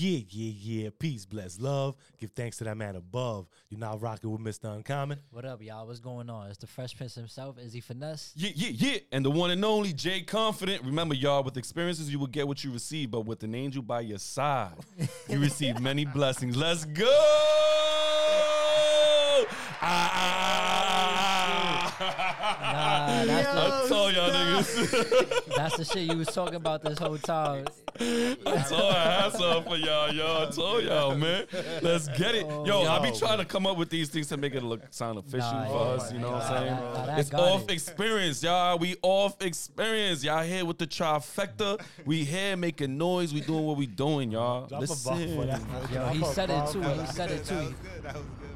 Yeah, yeah, yeah. Peace, bless, love. Give thanks to that man above. You're now rocking with Mr. Uncommon. What up, y'all? What's going on? It's the Fresh Prince himself. Is he finesse? Yeah, yeah, yeah. And the one and only Jay Confident. Remember, y'all, with experiences, you will get what you receive, but with an angel by your side, you receive many blessings. Let's go! Ah, ah, ah, ah, ah. Nah, that's I told y'all niggas. That's the shit you was talking about this whole time. I told I had some for y'all, yo. I told y'all, man. Let's get it. Yo, I be oh. trying to come up with these things to make it look sound official Nah, for yeah, us. You know what I'm saying? nah, nah, that off it. experience, y'all. We off experience. Y'all here with the trifecta. We here making noise. We doing what we doing, y'all. Drop a for Listen. that. Yo, he said it too. He said it That too. was good. That was good right there.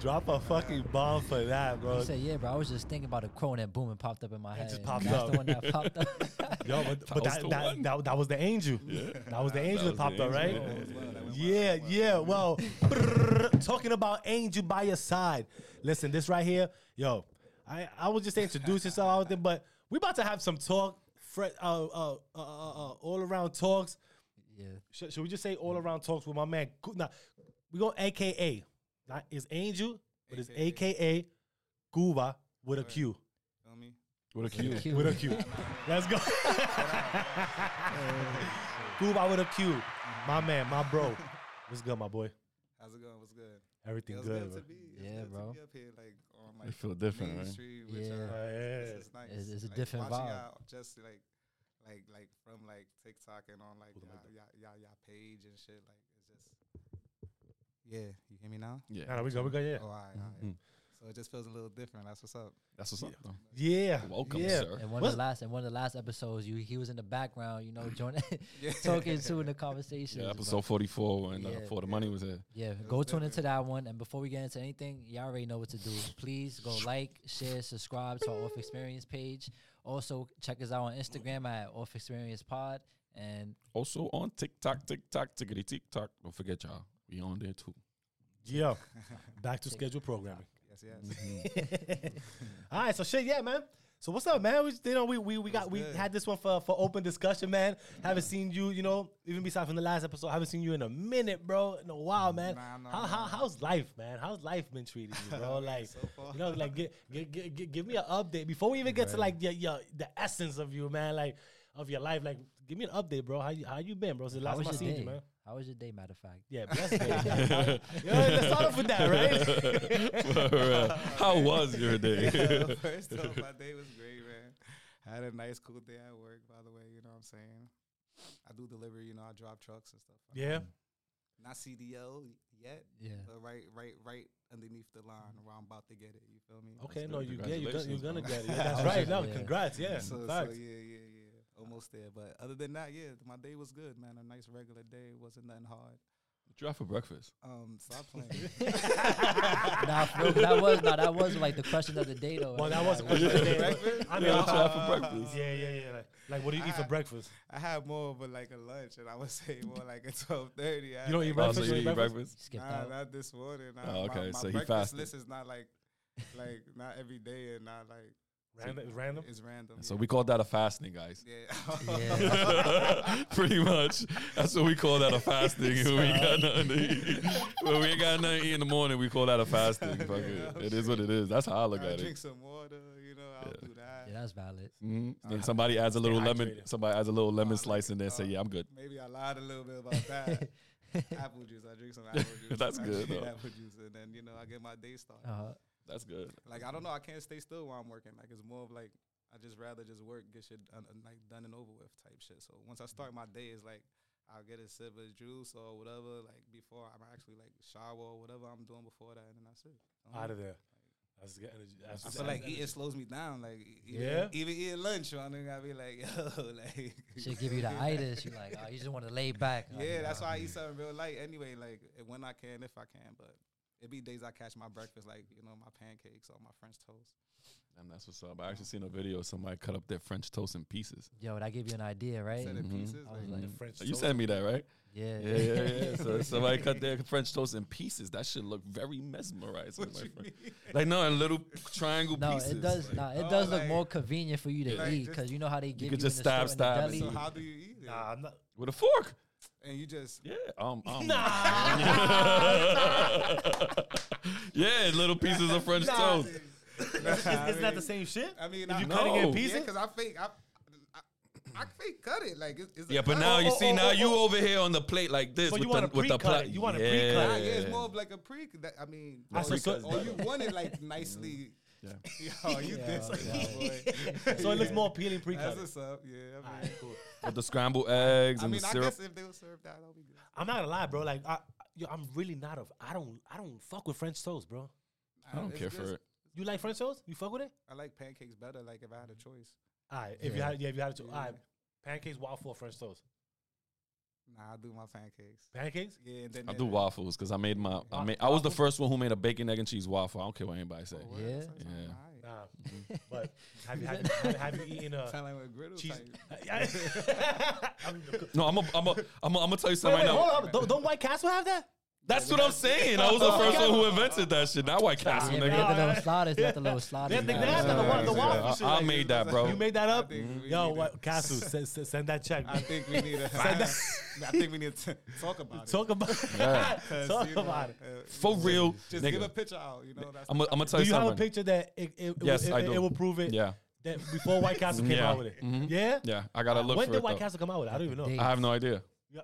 Drop a fucking bomb for that, bro. He said, "Yeah, bro. I was just thinking about a quote and that boom, and popped up in my head. just popped That's up. the one that popped up. Yo, but, but that, that, that, that was the angel. Yeah. That was the angel that was popped up, right? angel, That well, that went well, Yeah, that went well. yeah. Well, talking about angel by your side. Listen, this right here, yo. I I was just introduce yourself out there, but we about to have some talk, fre- uh, uh, uh, uh, uh, all around talks. yeah. Should, should we just say all around talks with my man? Gu- Now, we go AKA. Not is Angel, but it's AKA Quba with a Q. Feel me? What a cue. Cute. With a Q. Let's go. Quba with a Q. My uh-huh. man, my bro. What's good, my boy? How's it going? What's good? Everything Feels good, good, bro. to be. It's Yeah, good bro. To be up here, like on like It feel different, Main right? Street, which, Yeah. yeah. This is nice. It's- it's a Like, different watching vibe. Y'all just like, like, like from like TikTok and on like y'all, y'all, y'all, y'all page and shit. Like it's just, yeah. You hear me now? Yeah. Nah, nah, we go, we go, yeah. Oh, all right, all right. Mhm. So it just feels a little different. That's what's up. That's what's up, though. Yeah. Welcome, yeah. sir. And one What's- of the last and one of the last episodes, you he was in the background, you know, joining, Yeah. talking to in the conversation. Yeah, episode 44 when uh, Yeah. For the Money was here. Yeah, was go tune into that one. And before we get into anything, y'all already know what to do. Please go like, share, subscribe to our Off Experience page. Also, check us out on Instagram at Off Experience Pod. And Also on TikTok, TikTok, tickety TikTok. Don't forget, y'all. We on there too. Yeah. Back to schedule programming. Yes, yes. Mm-hmm. All right, so shit, yeah, man. So what's up, man? We you know we we, we got What's we had this one for for open discussion, man. Haven't seen you, you know, even besides from the last episode, haven't seen you in a minute, bro. In a while, man. Nah, nah, how, how how's life, man? How's life been treating you, bro? Like So far. you know, like get, get, get, get- give me an update before we even get to like your, your the essence of you, man. Like of your life, like give me an update, bro. How you how you been, bro? Since the last time I seen day? you, man. How was your day, matter of fact? Yeah, bless day. Yo, let's start off with that, right? For real. How was your day? Yeah, first off, my day was great, man. I had a nice, cool day at work, by the way. You know what I'm saying? I do delivery, you know, I drop trucks and stuff. yeah. Not CDL yet, Yeah. but right, right, right underneath the line where I'm about to get it. You feel me? Okay, good. no, you get you're gonna, you're gonna get it. Yeah, that's right. just- No, yeah. congrats. Yeah, So, so yeah, yeah, yeah. Almost there. But other than that, yeah, my day was good, man. A nice regular day. Wasn't nothing hard. What you have for breakfast? Um, stop playing. nah, for that was nah, that was like the question of the day though. Well, that Like, was a uh, question of the day. Breakfast? I mean, Yeah, what you uh, have for breakfast? yeah, yeah, yeah. Like, like, what do you eat for I- breakfast? I had more, but like a lunch, and I would say more like a twelve thirty. You don't eat Oh, breakfast? so You you eat eat breakfast? breakfast? Nah, out. not this morning. Nah, Oh, my- okay, my, so he breakfast fasted. list is not like, like not every day and not like Random, random. it's random. So yeah. we call that a fasting, guys. yeah. Yeah. Pretty much. That's what we call that a fasting. when we got nothing to eat. When we ain't got nothing to eat in the morning, we call that a fasting. Fuck it. It is what it is. That's how I look I'll at drink it. some water. You know, I'll Yeah. do that. Yeah, that's valid. Mhm. Then somebody adds a little lemon. hydrated. Somebody adds a little lemon like, slice in there. Say, uh, yeah, I'm good. Maybe I lied a little bit about that. apple juice. I drink some apple juice. That's I good. Apple juice, and then you know I get my day started. Uh, That's good. Like I don't know, I can't stay still while I'm working. Like it's more of like I just rather just work, get shit done, uh, like done and over with type shit. So once I start my day, it's like I'll get a sip of juice or whatever. Like before I'm actually like shower or whatever I'm doing before that, and then that's it. Out of there. That's good energy. That's, I feel like eating slows me down. Like even, Yeah? even eating lunch, I think I be like, yo, like should give you the itis. You like, oh, you just want to lay back. Like, Yeah, that's nah. why I eat something real light anyway. Like when I can, if I can, but it be days I catch my breakfast, like you know my pancakes or my French toast. And that's what's up. I actually seen a video of somebody cut up their French toast in pieces. Yo, that give you an idea, right? Set in Mhm. pieces. I was like- like- Mhm. French you toast. sent me that, right? Yeah, Yeah, yeah, yeah. So somebody cut their French toast in pieces. That should look very mesmerizing. What my you friend. mean? Like no, in little triangle No, pieces. it does. Like, Nah, it Oh, does look like- more convenient for you to like eat because you know how they give you, could just stab, stab in and the So how do you eat it? Nah, I'm not. with a fork. And you just Yeah, um, um. Nah. yeah, little pieces of French Nah. toast. Isn't that the same shit? I mean, If I, you No. cutting it in Yeah, pieces? Yeah, because I fake. I, I, I fake cut it like it's, it's a Yeah, but cut. now you oh, see, oh, now oh, you oh. over here on the plate like this So with you the wanna with the pre-cut plat. You wanna yeah. pre-cut Nah, yeah, it's more of like a pre. That, I mean, Ah, so- so- or you want it like nicely. Yeah. Yo, you Yeah, did yeah. boy. so it looks more appealing pre-cut. That's what's up. Yeah, I mean, Alright, cool. With the scrambled eggs I and mean, the I syrup. guess if they would serve that, that'll be good. I'm not gonna lie, bro. Like, I, yo, I'm really not a. I don't. I don't fuck with French toast, bro. I don't It's care just- for it. You like French toast? You fuck with it? I like pancakes better. Like if I had a choice. All right. If you Yeah. had, yeah, if you had to, Yeah. all right. Pancakes, waffle, or French toast. Nah, I do my pancakes. Pancakes. Yeah, and then I yeah, do waffles because I made my. I made. I was the first one who made a bacon egg and cheese waffle. I don't care what anybody say. Oh, Yeah. that Yeah. Alright. Nah. Mm-hmm. but have you, have, you- have, you eaten a Sound like a griddle cheese? type. I'm- No, I'm. A, I'm. A, I'm. A, I'm gonna tell you Wait, something wait, right now. hold on. Don't, don't White Castle have that? That's what I'm saying. I was the first one who invented that shit. Not White Castle, Yeah, we nigga. got the little sliders. We got the little sliders. They, they, now. they have that, the, wa- the waffle I, shit. I like- made that, bro. You made that up? think we Yo, need what, to- Castle, send, send send that check. I think we need to. I think we need to talk about it. Talk about Yeah. 'Cause, Talk you know, about it. uh, For real, Just nigga. give a picture out. You know, that's I'm. gonna topic. tell Do you you have a something. picture that it, it, Yes, it, I it, do. it will prove it Yeah. that before White Castle came Yeah. out with it? Mhm. Yeah? Yeah. I gotta look for when for did it. White though. Castle come out with it? I don't even know. They- I have no idea.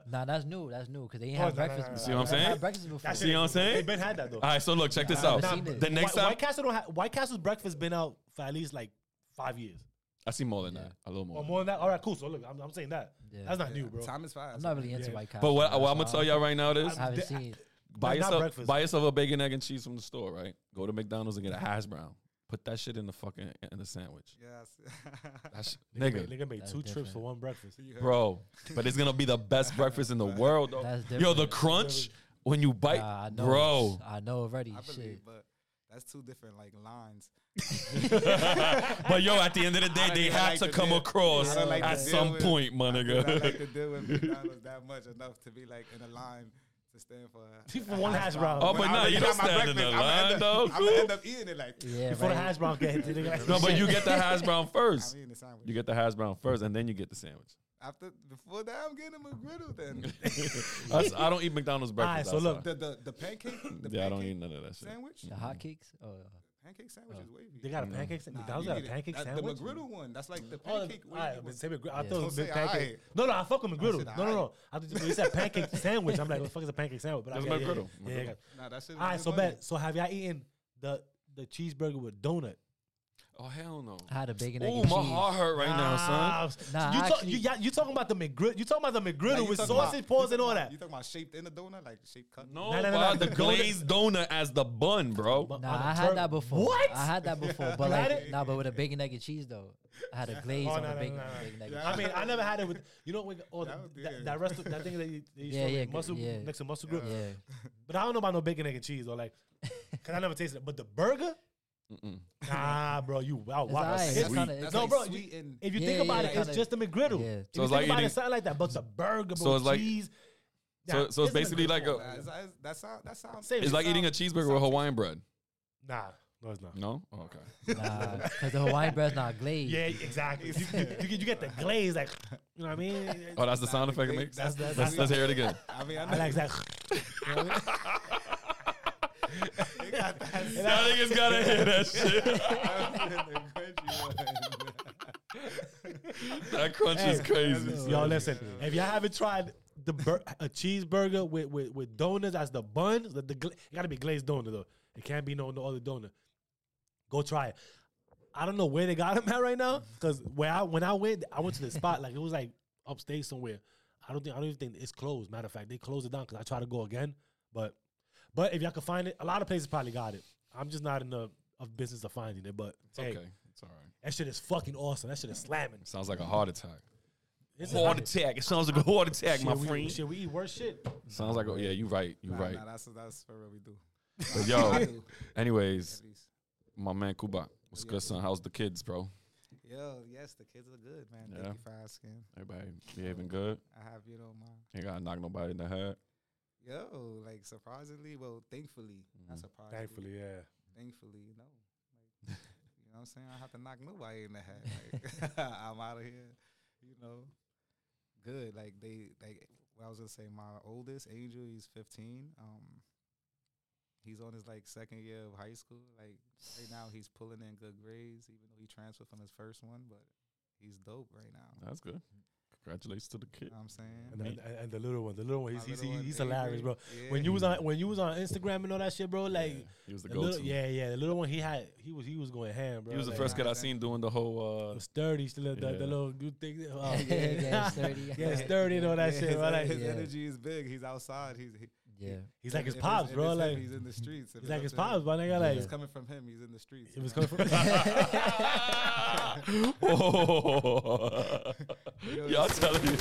Nah, that's new. That's new because they ain't Oh, have nah, nah, breakfast. nah, before. See what I'm saying? had breakfast before. That See what I'm saying? They've been had that though. All right, so look, check this Nah, out. I've seen it. The next White, time, White Castle don't have White Castle's breakfast been out for at least like five years I see more than Yeah. that, a little or more. Oh, more than that. All right, cool. So look, I'm, I'm saying that Yeah. that's not Yeah, new, bro. Time is fast. I'm not really into Yeah. White Castle. But what, what I'm gonna tell y'all right now is I haven't seen buy yourself buy yourself a bacon egg and cheese from the store, right? Go to McDonald's and get a hash brown. Put that shit in the fucking in the sandwich. Yes. That shit, Nigga, nigga, made, nigga made That's two trips for one breakfast. You heard bro. But it's gonna be the best breakfast in the world, though. That's Yo, the crunch when you bite, Nah, I know, bro. I know already. I Shit. believe, but that's two different like lines. but yo, at the end of the day, don't they even had like to to come deal- across don't like to at deal some with- point, my I do not nigga. like to deal with McDonald's that much enough to be like in a line to stand for. for one hash brown. Oh, but I no, you got don't my stand in the breakfast, I'ma line, end though. I'm gonna end up eating it like. Yeah, Before the right. hash brown get hit, nigga. No, but you get the hash brown I'm first. eating the sandwich. You get the hash brown first, and then you get the sandwich. After before that, I'm getting him a griddle. Then I don't eat McDonald's breakfast. Alright, breakfast. so look, the the the pancake. The yeah, I don't eat none of that shit. sandwich. The hotcakes? Oh, Pancake sandwich is oh. wavy. they got a mm. pancake. sa- Nah, McDonald's you got a need it. pancake That- sandwich. The McGriddle one. That's like the Oh, pancake. all right, wavy one. say McGriddle. I thought it Don't was say pancake. aight. No, no, I fuck with McGriddle. said No, no, aight. no. I thought you said pancake sandwich. I'm like, what the fuck is a pancake sandwich? But I That's yeah, yeah, McGriddle. Yeah, yeah, yeah. Nah, that shit. All right, so money. bet. So have y'all eaten the the cheeseburger with donut? Oh hell no. I had a bacon egg Oh, and my cheese. heart hurt right now, son. Nah, you, talk, actually- you, yeah, you talking about the McGriddle? You talking about the McGriddle you with sausage, you paws, and all that? You talking about shaped in the donut, like shaped cut? No, Nah, nah, nah, nah, nah, the the donut- glazed donut as the bun, bro. But Nah, on I a had that before. What? I had that before, but You had like, it? nah, but with a bacon egg and cheese though. I had a oh, glaze Oh, on no, the no, bacon, no, no. bacon egg. and Yeah. I mean, I never had it with you know with all the, That would- that, yeah. that rest that thing that you, they used Yeah, to yeah, make muscle yeah. next to muscle grip. Yeah, But I don't know about no bacon egg and cheese or like, cause I never tasted it. But the burger. Nah, bro, you wow, It's wow. alright. That's sweet. kinda- That's No, like bro, sweet and If you Yeah, think about yeah, it, it's kinda- just a McGriddle. yeah. If So you it's think like about eating- it, something like that. But the burger, bro, So it's like- cheese. So- so it's basically like a- Nah, it's- it's- that sound that sounds. Same It's like eating a cheeseburger with Hawaiian bread. nah, no, it's not. No? Oh, okay. nah, because the Hawaiian bread's not glazed. Yeah, exactly. you, you, you, get- you get the glaze, like you know what I mean. Oh, that's the sound effect it makes? that's that's, Let's, let's hear it again. I mean, I I like that. They got that. Y'all niggas gotta hear that shit. That crunch is Hey, crazy. Yo, listen. If y'all haven't tried the bur- a cheeseburger with, with, with donuts as the bun, the, the gla- it gotta be glazed donut though. It can't be no no other donut. Go try it. I don't know where they got them at right now, because where I when I went, I went to the spot like it was like upstate somewhere. I don't think I don't even think it's closed. Matter of fact, they closed it down because I tried to go again. But but if y'all can find it, a lot of places probably got it. I'm just not in the of business of finding it. But It's hey, okay. It's all right. that shit is fucking awesome. That shit is slamming. Sounds like a heart attack. It's Heart attack. It sounds like a heart attack, Shit, my we, friend. Shit, we eat worse shit. Sounds like, a, yeah, you right. You Nah, right. Nah, that's that's for real we do. But yo, anyways, my man Quba, what's Yeah. good, son? How's the kids, bro? Yo, yes, the kids are good, man. Yeah. Thank you for asking. Everybody behaving good? I have you know my Ain't gotta knock nobody in the head. Yo, like surprisingly, well, thankfully, not Mhm. surprisingly, Thankfully, yeah. thankfully, no. Like, you know what I'm saying? I have to knock nobody in the head. Like, I'm out of here, you know. Good. Like they like well, I was gonna say my oldest Angel, he's 15. Um, he's on his like second year of high school. Like right now, he's pulling in good grades, even though he transferred from his first one. But he's dope right now. That's good. Congratulations to the kid. You know what I'm saying? And, and, and the little one, the little one, he's he's, little he's, one, he's Avery, hilarious, bro. yeah. When you was on when you was on Instagram and all that shit, bro, like Yeah, he was the the go little, to. yeah, yeah, the little one he had, he was he was going ham, bro. He was the first kid I seen doing the whole. uh was sturdy, still the, the, Yeah. the little good thing. Oh, Yeah, yeah, sturdy. yeah, sturdy and all that Yeah, shit, his, bro. Like, his Yeah. energy is big. He's outside. He's he, Yeah. he's like his if pops, if bro. it's him, Like he's in the streets. If he's it's like up his to him- pops, my nigga. if Like it's coming from him. He's in the streets. it was coming from. oh. know, Y'all telling you.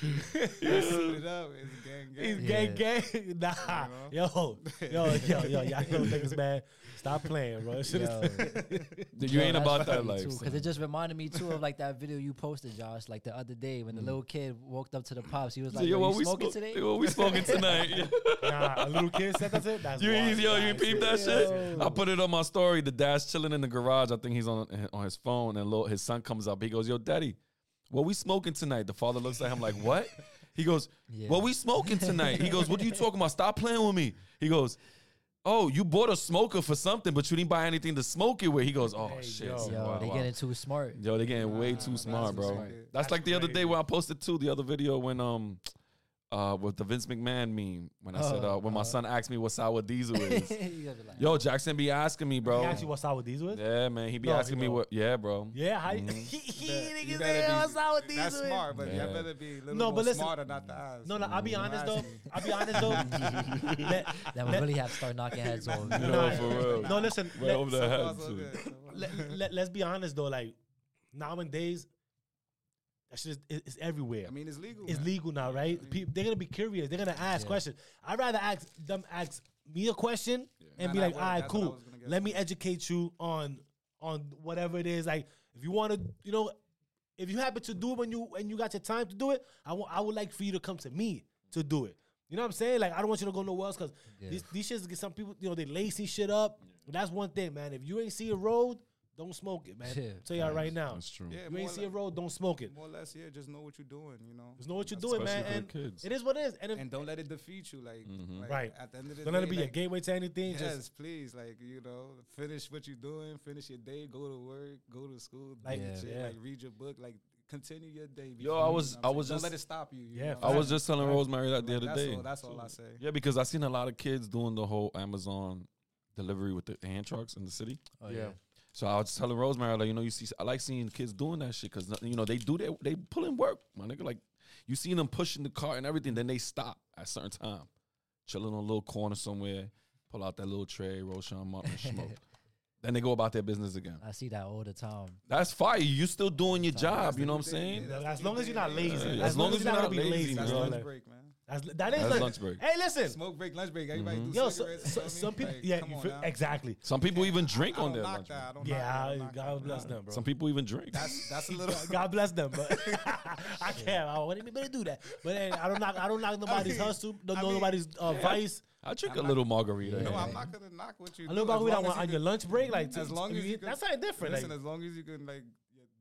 suited up. It's gang gang. He's Yeah. gang gang. Nah, yo, yo, yo, yo, y'all little niggas, man. Stop playing, bro. Shit is- Yo. You ain't about that life. too, son. Because it just reminded me too of like that video you posted, Josh, like the other day when the mm. little kid walked up to the pops. He was So, like, yo, "Yo, what you we smoking smoke- today?" yo, what we smoking tonight? nah, a little kid said that's it. That's You, wild. ain't- yo, you That's peeped it. that shit? I put it on my story. The dad's chilling in the garage. I think he's on on his phone, and little, his son comes up. He goes, "Yo, daddy, what we smoking tonight?" The father looks at him like, "What?" He goes, Yeah. "What we smoking tonight?" He goes, "What are you talking about? Stop playing with me." He goes, "Oh, you bought a smoker for something, but you didn't buy anything to smoke it with." He goes, "Oh Hey, shit, yo. Yo, wow, they wow." getting too smart. Yo, they getting way too that's smart, too bro. smart. That's, That's like the other day crazy. where I posted too the other video when um uh with the Vince McMahon meme when I said Oh, uh when my uh. son asked me what sour diesel is. You gotta be like, Yo, Jackson be asking me, bro. He asked you what sour diesel is? Yeah, man, he be No, he asking me don't. what. Yeah, bro. Yeah, how you, Mhm. he, he, Bet- niggas you say better what be- sour diesel That's is? smart, but Yeah. you better be a little No, more but listen- smarter, not the eyes. No, no, I'll be honest though. I'll be honest though. Let- that would really have to start knocking heads off. Yo, Nah, for real. No, listen. Right let- over the head too. good, so far. let, let, let's be honest though. Like nowadays, that shit is it- it's everywhere. I mean, it's legal. it's man. legal now, right? People—they're gonna be curious. They're gonna ask Yeah. questions. I'd rather ask them ask me a question and Nah, be nah, like, all right, that's what I cool. was gonna get Let me educate you on on whatever it is. Like if you want to, you know, if you happen to do it when you when you got your time to do it, I want I would like for you to come to me to do it. You know what I'm saying? Like I don't want you to go nowhere else because Yeah. these these shits get some people, you know, they lacy shit up. That's one thing, man. If you ain't see a road, don't smoke it, man. Yeah, Tell y'all right now. That's true. Yeah, You ain't see a road, don't smoke it. More or less, yeah. Just know what you're doing. You know. Just know what you're doing, man. And kids. it is what it is. And, if, And don't let it defeat you. Like, Mhm. like, Right. At the end of the don't day, let it be like, a gateway to anything. Yes, Just please. Like you know, finish what you're doing. Finish your day. Go to work. Go to school. Like, Yeah. shit, yeah. Like read your book. Like continue your day. Yo, free, I you was- know I was just- Don't let it stop you. you Yeah, know? I was just telling Facts. Rosemary that the Like, other that's day. All, that's all I say. Yeah, because I seen a lot of kids doing the whole Amazon delivery with the hand trucks in the city. Oh, Yeah. yeah. So I was telling Rosemary, like, you know, you see, I like seeing kids doing that shit because you know they do that, they pull in work, my nigga. Like you see them pushing the car and everything, then they stop at a certain time, chilling on a little corner somewhere, pull out that little tray, roll some up and smoke. then they go about their business again. I see that all the time. That's fire. You still doing your That's job. You know what I'm That's the new saying? thing. Yeah, That's as long as you're not lazy. Yeah, As, long as you're not gonna be lazy, lazy, That's bro. lunch Like, break, man. That's, that is That's like, lunch break. Hey, listen. Smoke break, lunch break. Everybody Mhm. do Yo, so, cigarettes. you know what I some mean? people, Like, yeah, come you on feel- now. exactly. Some people even drink I on don't their knock lunch. that. I break. don't knock that. I Yeah, don't knock God that. bless Nah. them, bro. Some people even drink. That's that's a little. God bless them, but I can't. I wouldn't even do that. But hey, I don't knock. I don't knock nobody's mean- hustle. Don't I know mean, nobody's uh, yeah. vice. I drink I'm a not- little margarita. No, yeah. I'm not gonna knock what you. A do, little as margarita long on, as you on your can- lunch break, like As long as be- you can- that's something different. Listen, like, as long as you can like y- do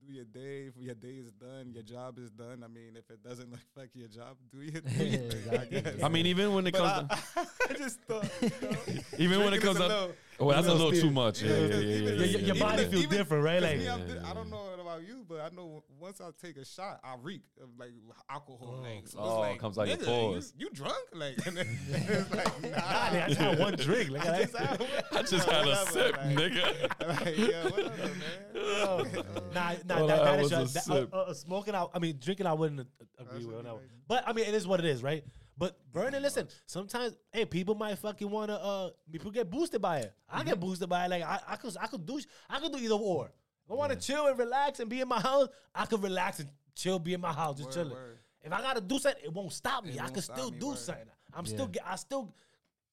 your day, your day is done, your job is done. I mean, if it doesn't affect your job, do your thing. Exactly. I. I mean, even when it But comes, I, to, I just thought, you know, even when it comes up, little- oh, that's a little too much. Yeah, Yeah, yeah, yeah, because yeah, yeah, your, your, yeah, your body feels different, right? Like, me, I'm Yeah, di- yeah, I don't know about you, but I know once I take a shot, I reek of like alcohol. Oh. Like, so Oh, it's like, comes out your nigga, pores. You, you drunk? Like, and then it's like, nah. I just had one drink. Look I just had, I just had a whatever, sip, like- nigga. Like, yeah, whatever, man. Nah, nah, Well, that, that that was is your, a that, sip. uh, uh, smoking out. I mean, drinking. I wouldn't uh, agree with. what No. we like. But I mean, it is what it is, right? But burning. Listen, sometimes, hey, people might fucking wanna. Uh, people get boosted by it. I Mm-hmm. get boosted by it. Like I, I could, I could do, I could do either or. If I want to chill and relax and be in my house, I could relax and chill, be in my house, just Word, chilling. word. If I gotta do something, it won't stop me. It I won't can still me, do word. something. I'm Yeah. still, get, I still,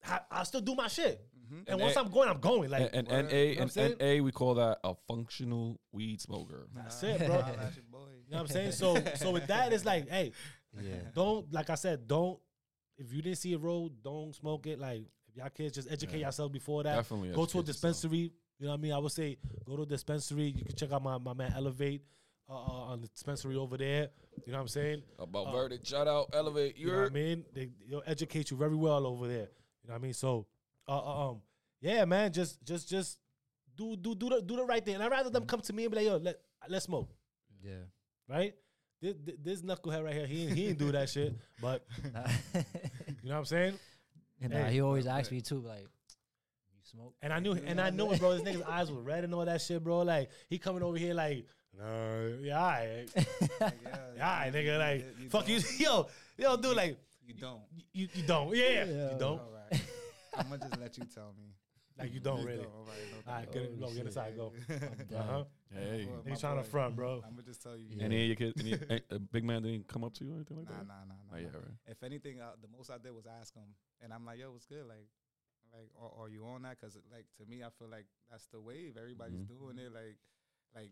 I, I still do my shit. Mm-hmm. And, And once a- I'm going, I'm going. Like And, and Word. NA You know and saying? NA, we call that a functional weed smoker. that's it, bro. Holla at your boy. You know what I'm saying? So, so with that, it's like, hey, Yeah. don't like I said, don't if you didn't see a road, don't smoke it. Like if y'all kids just educate Yeah. yourselves before that. Definitely. Go to a educate yourself. dispensary. You know what I mean? I would say go to a dispensary. You can check out my, my man Elevate. uh, uh, on the dispensary over there. You know what I'm saying? About Uh, verdict, shout out, elevate. You know what I mean? They they'll educate you very well over there. You know what I mean? So, uh, uh, um, yeah, man, just just just do do do the do the right thing. And I'd rather them come to me and be like, yo, let let's smoke, Yeah. right? This, this- this knucklehead right here, he ain't, he ain't do that shit. But you know what I'm saying? And nah, Hey. he always asked me too, like, you smoke? And I knew and I knew it, bro. This nigga's eyes were red and all that shit, bro. Like he coming over here like, no, yeah, all right. Like, yeah, yeah, all right, you- nigga, like, you fuck you, don't. yo, yo, dude, like, You don't. you, you don't, yeah, Yeah. you don't, All right. I'm gonna just let you tell me. Like you don't You really. All right. No, All right, Oh, get it, go, get inside, go. Uh huh. Hey. Well, Nigga my trying to front, bro. I'm gonna just tell you. Yeah. Any of your kids, any a big man didn't come up to you or anything like Nah, that? nah, nah, nah. Oh, yeah, right. If anything, uh, the most I did was ask him, and I'm like, "Yo, what's good? Like, like, are, are you on that? Because like to me, I feel like that's the wave. Everybody's Mhm. doing it. Like, like,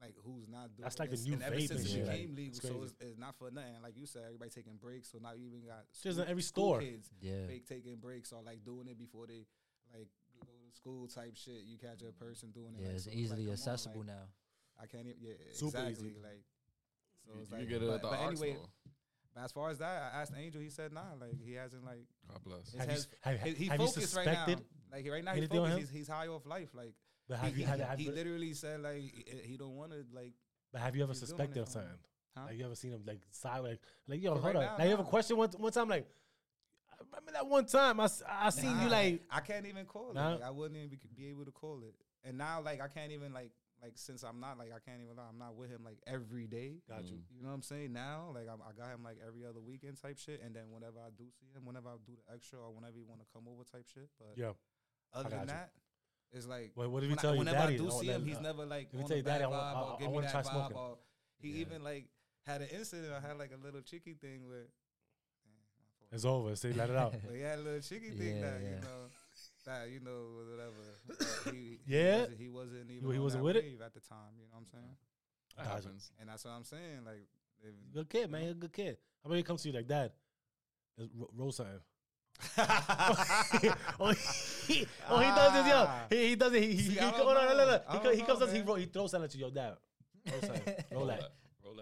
like who's not doing? That's like the this? new and ever vape since and it shit, became like, legal, it's so it's, it's not for nothing. Like you said, everybody taking breaks. So now you even got It's just in every school store. Kids Yeah. fake taking breaks or like doing it before they like go to school type shit. You catch a mm-hmm. person doing it. Yeah, like, it's so easily like, come on, accessible like, now. I can't even. Yeah, Super exactly. easy. Like, so You, it's you like, get it but, at the but art anyway, store. but as far as that, I asked Angel. He said nah. Like he hasn't like God bless. his Have you, head's- have, he, he have you focused right now. suspected? Like right now, he focused. He's, he's high off life. Like But he, have you, he, have, have, he literally said like he, he don't want to like. but have you ever suspected of something? Huh? Like you ever seen him like side like like yo But hold right up? now, like you ever nah. question one one time like I remember that one time I, I seen you like I can't even call Nah. it. Like, I wouldn't even be, be able to call it. And now like I can't even like like since I'm not like I can't even lie. I'm not with him like every day. got you. You know what I'm saying? Now, like I'm, I got him like every other weekend type shit, and then whenever I do see him, whenever I do the extra or whenever he want to come over type shit. But Yeah. other than you. that, it's like Wait, what did he when I- tell you, whenever daddy? I do Oh, see him, he's uh, never like let me on tell the you, Daddy, bad I wa- vibe I- or I give me wanna that try vibe. smoking. Or he Yeah. even like had an incident. I had like a little cheeky thing with. Damn, my fault. It's over. See, let it out. But he had a little cheeky thing Yeah, that yeah. you know that you know whatever. he, Yeah? he wasn't, he wasn't even he on wasn't that with it? at the time. You know what I'm saying? That Gotcha. happens. And that's what I'm saying. Like, if, Good kid, man. You're a good kid. How about he comes to you like dad? Let's ro- roll something. oh, he, oh, he does this, yo. Ah. He, he does it. He, he, See, he, I oh, no, no, no, no. He, he comes know, up, he, man. ro- he throws something to your dad. Roll something. Roll that.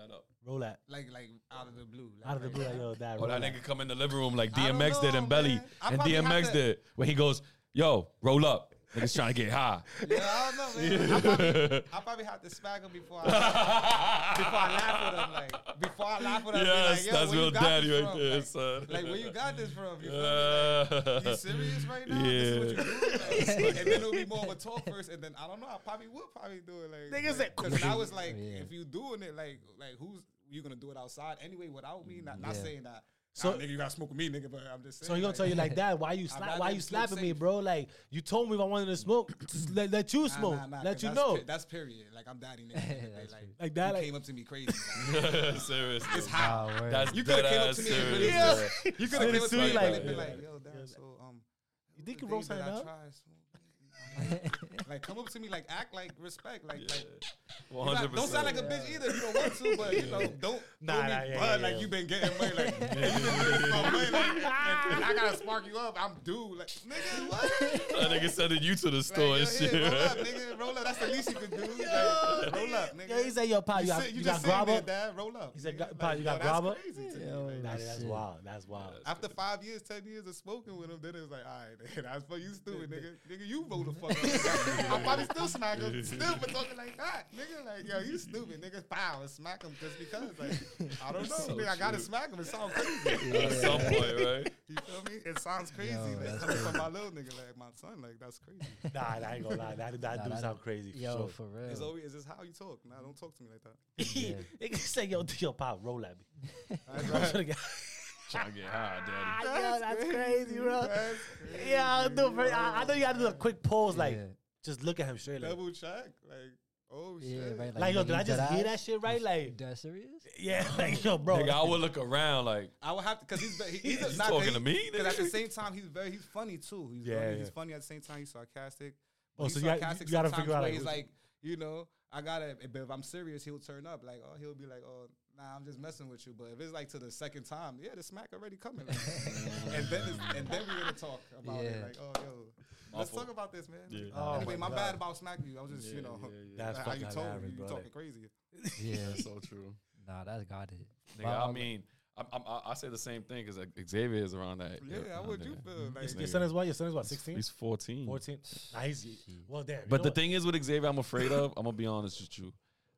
Roll that up. Roll that. like, like out of the blue. Like Out of the right blue, like, now. yo, dad. Oh, roll that that. nigga come in the living room like I don't DMX did know, in Belly, man. I and probably have DMX to- did when he goes, "Yo, roll up." Niggas trying to get high. Yeah, I don't know, man. I probably, I probably have to smack him before I, before I laugh with him. Like, before I laugh with him, yes, like, Yo, that's where you real got daddy this right from? there, Like, son. Like, where you got this from? You feel me? Like, you serious right now? This is what you Yeah. doing? Like, and then it'll be more of a talk first, and then I don't know. I probably would probably do it. Like, Nigga said- because I was like, Yeah. if you doing it, like, like who's you gonna do it outside anyway without me? Not, not Yeah. saying that. So- So nigga, you gotta smoke with me, nigga. But I'm just saying. So he gonna like, tell you like, Dad, why you I'd slap? Why you slapping me, bro? Like you told me if I wanted to smoke, let, let you smoke, nah, nah, let 'cause you that's know, pe- that's period. Like I'm daddy nigga. nigga. Like, true. like that. you Like, came up to me crazy. Like, Seriously. it's hot. Nah. That's You coulda came up to me and really Yeah. yeah. You could have came up to to me me like- like, been like, yo, dad, so um, You think you roll things something up? Try smoking, like come up to me like act like respect like like One you hundred not- don't sound like a percent. bitch either if you don't want to but you know don't Nah, throw me nah, yeah, bud yeah, like yeah. you been getting money like you been getting some money like and, and I gotta spark you up I'm due like nigga what That nigga sending you to the store yo, and shit. roll up nigga roll up that's the least you can do like, roll up nigga Yeah, he said, "Yo, Pop, you, you, got, sit- you, you got just sitting there grabber." dad roll up He said, nigga. "Got- Pa, you got that's grabber?" crazy to me, Yo, like, Nah, That's that's wild. That's wild. After five years, ten years of smoking with him, then it was like, all right, nigga, that's for you stupid, nigga. Nigga, you roll the fuck up. I'm probably still smack him, still for talking like that, nigga. Like, yo, you stupid, nigga. Foul and smack him just because, like, I don't know, So nigga. I gotta smack him. It sounds crazy. At some point, right? You feel me? It sounds crazy. Yo, like, coming from my little nigga, like my son, like that's crazy. Nah, I ain't gonna lie. That, that Nah, do that- sound crazy. For Yo, sure. for real. It's always, is this how you talk? Nah, don't talk to me like that. Yeah. Nigga say, "Yo, yo, Pop, roll at me." That's right. Trying to get- Trying to get high, daddy. Ah, yo, that's crazy, bro. That's Yeah, crazy, dude, bro, I, I know you gotta do a quick pause, like yeah. just look at him straight, like, double check, like, oh Yeah, shit. right. like, yo, nigga, did I just hear that shit right? Like, That serious? yeah, like, yo, bro. Nigga, I would look around like, I would have to, cause he's he, he's you not talking he- to me? Because at the nigga? same time, he's very he's funny too. He's Yeah, very, yeah. he's funny at the same time. He's sarcastic. Oh, He's so you got- sarcastic you gotta sometimes figure out, where like, he's which- like, you know, I gotta. But if I'm serious, he'll turn up. Like, oh, he'll be like, oh, nah, I'm just messing with you. But if it's like to the second time, yeah, the smack already coming. Like, and then and then we're gonna talk about it. Like, oh, yo, let's Awful. talk about this, man. Yeah. Oh anyway, my my, bad about smacking you. I was just, you know, That's how you told hilarious, me. You brother. talking crazy. Yeah. That's so true. nah, that's got it. Nigga, But, I mean, I, I, I- I say the same thing because Xavier is around that. Yeah, how would you there. feel? Like, This Your nigga- son is what? Your son is what? 16? He's 14. 14? Nah, he's, well, damn. But the what? thing is with Xavier, I'm afraid of. I'm gonna be honest with you.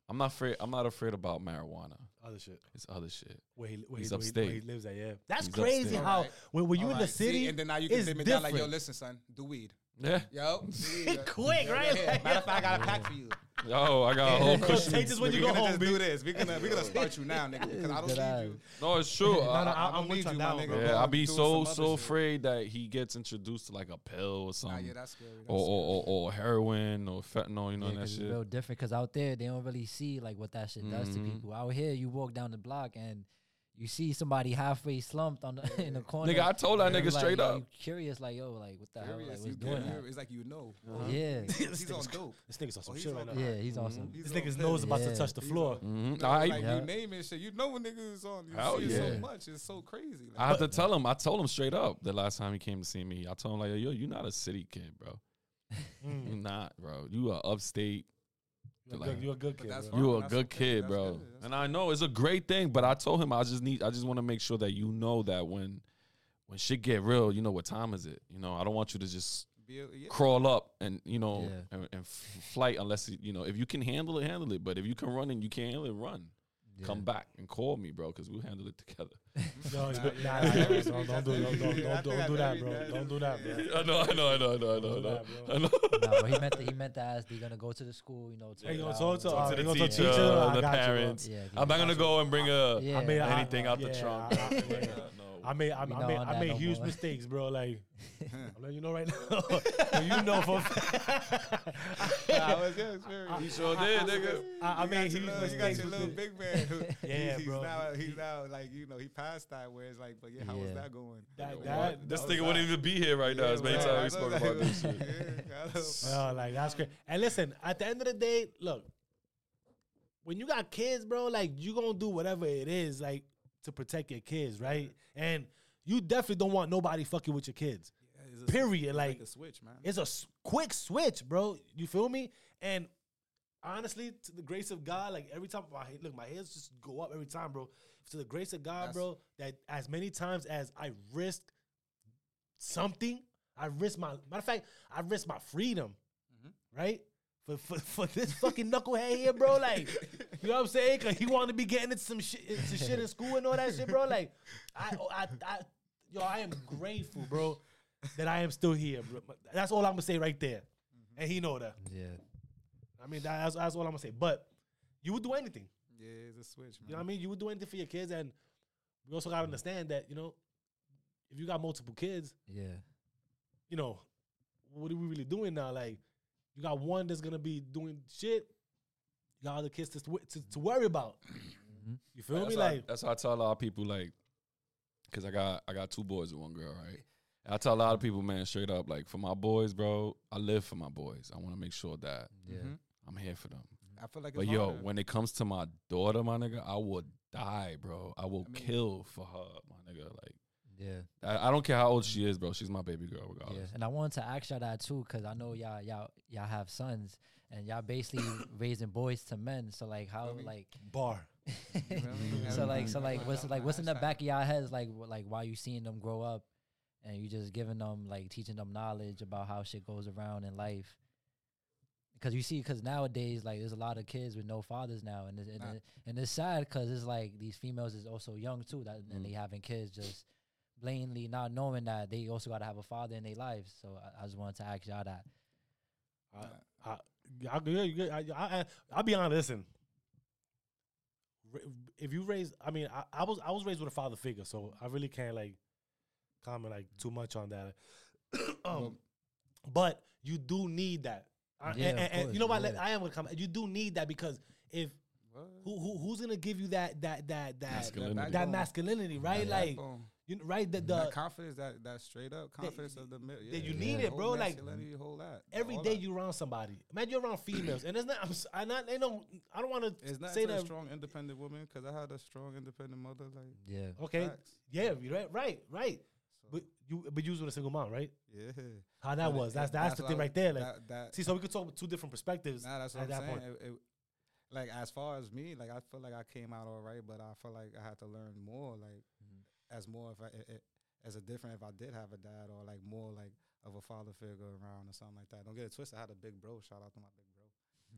I'm not afraid. I'm not afraid about marijuana. Other shit. It's other shit. Where he, where He's he, where he- upstate. Where he lives at, yeah. That's He's crazy upstate. how Alright. when, when you in the Alright, see, city, and then now you can it's dim it down like, yo, different. listen, son, do weed. Yeah. Yo, Quick, right? yeah. Like- Matter of fact, I got a pack for you. Yo, I got a whole Yo, cushion. take this when you We're go gonna home, just do B. this. We're gonna we're gonna start you now, nigga, because I don't need you. No, it's true. No, I- no, I- I, don't I'm with need you on you, that my one, nigga. bro. yeah, go I'll be do so some other so shit. afraid that he gets introduced to like a pill or Nah, something, yeah, that's scary. That's or, or, or or heroin or fentanyl. You know Yeah, that 'cause it's shit. real different. Cause out there they don't really see like what that shit does to Mhm. people. Out here, you walk down the block and you see somebody halfway slumped on the in the corner. Nigga, I told that nigga like, straight yo, up. You curious, like yo, like what the hell, like what's you doing that? It's like you know. Yeah, This He's on nigga's, dope. this nigga's on some Oh, shit right now. yeah, he's Mhm. awesome. He's This nigga's dope. nose about to touch the He's floor. on- Mhm. No, I, like Yeah. you name it, shit. You know when niggas is on. You Hell see it yeah. so much. It's so crazy. Like, I have to tell him. I told him straight up the last time he came to see me. I told him like, yo, you're not a city kid, bro. You're not, bro. You are upstate. You're, a Like- good, you're a good kid. that's bro. fine. You a that's good okay. kid, That's bro. good. That's And I know it's a great thing, but I told him I just need. I just want to make sure that you know that when, when shit get real, you know what time is it. You know, I don't want you to just Be a- yeah. crawl up and you know Yeah. and, and flight unless you know if you can handle it, handle it. But if you can run and you can't handle it, run. Yeah. Come back and call me, bro, because we'll handle it together. No, Nah, nah, nah, nah, don't, don't do, don't, don't, don't, don't do that, bro. Don't do that, bro. I know, I know, I know, I know, I know, I know. that, bro. I know. nah, but he meant to, he meant to ask. They gonna go to the school, you know. Hey, you it gonna out, talk to, and- uh, to the you gonna talk teacher, I the got you, bro. parents. Yeah, I'm not gonna go and bring a Yeah. I mean, I- anything out the yeah, trunk. I- I- yeah. No. I made, I, I made, I made no huge more. mistakes, bro. Like, I'm letting you know right now. you know for. Nah, it was good. It's very- He sure did, nigga. I, I You made got huge little- you got your little big man. Who, Yeah, he's, bro. He's now, he's now like you know he passed that where it's like, but yeah, how was that going? That- Yo, that- what? This How nigga wouldn't even be here right now. As many times we I spoke know about this shit. Yeah, No, like that's great. And listen, at the end of the day, look, when you got kids, bro, like you gonna do whatever it is, like to protect your kids, right? And you definitely don't want nobody fucking with your kids. Yeah, Period. it's Like a switch, man. it's a s- quick switch, bro. You feel me? And honestly, to the grace of God, like every time my look, my hairs just go up every time, bro. To the grace of God, That's- bro, that as many times as I risked something, I risked my matter of fact, I risked my freedom, Mm-hmm. right? For, for for this fucking knucklehead here, bro. Like, you know what I'm saying? Cause he wanted to be getting into some shit, into shit in school and all that shit, bro. Like, I, I, I, yo, I am grateful, bro, that I am still here, bro. That's all I'm gonna say right there, mm-hmm. and he know that. Yeah, I mean, that- that's, that's all I'm gonna say. But you would do anything. Yeah, it's a switch, man. You know what I mean? You would do anything for your kids, and we also gotta understand that you know, if you got multiple kids, yeah, you know, what are we really doing now? Like, you got one that's gonna be doing shit. You got other kids to to, to worry about. Mhm. You feel that's me? Why, Like, that's how I tell a lot of people, like, because I got I got two boys and one girl, right? And I tell a lot of people, man, straight up, like, for my boys, bro, I live for my boys. I want to make sure that yeah. Mhm. I'm here for them. I feel like, But yo, harder. when it comes to my daughter, my nigga, I would die, bro. I will I mean- kill for her, my nigga. Like, Yeah, I, I don't care how old she is, bro. She's my baby girl, yeah, regardless. and I wanted to ask y'all that too, cause I know y'all, y'all, y'all have sons, and y'all basically raising boys to men. So like, how Feel me? like, bar. You feel me? so like, so like, what's like, what's in the back of y'all heads, like, like, why you seeing them grow up, and you just giving them like teaching them knowledge about how shit goes around in life. Cause you see, cause nowadays, like, there's a lot of kids with no fathers now, and it's, and, Nah. it, and it's sad, cause it's like these females is also young too, that and Mm. they having kids just blatantly not knowing that they also got to have a father in their lives. So I, I just wanted to ask y'all that. I, I, I, yeah, you good. I, I, I, I'll be honest. Listen, if you raise, I mean, I, I was I was raised with a father figure, so I really can't like comment like too much on that. um, but you do need that. I- Yeah, and, and- and you know what? yeah. I am gonna comment. You do need that because if What? who, who who's gonna give you that that that that Masculinity. that backbone. masculinity, right? That Like backbone. You know, right? The, that confidence, that that straight up confidence of the mil- yeah, you need the it, whole bro, like, masculinity, whole that every all day that. you around somebody. Imagine you're around females, and it's not. I'm, s- I not. They don't. I don't want to It's not say to a that. strong, independent woman because I had a strong, independent mother. Like, Yeah. Okay. facts. Yeah. you Right. Right. Right. So, But you. But you was with a single mom, right? yeah, How that But was. it- That's that's, the thing right there. Like, that, that, see, so we could talk with two different perspectives. Nah, that's at what I'm that saying. point. It, it, like as far as me, like I feel like I came out all right, but I feel like I had to learn more. Like. As more if I it, it, as a different if I did have a dad or like more like of a father figure around or something like that. Don't get it twisted. I had a big bro. Shout out to my big bro.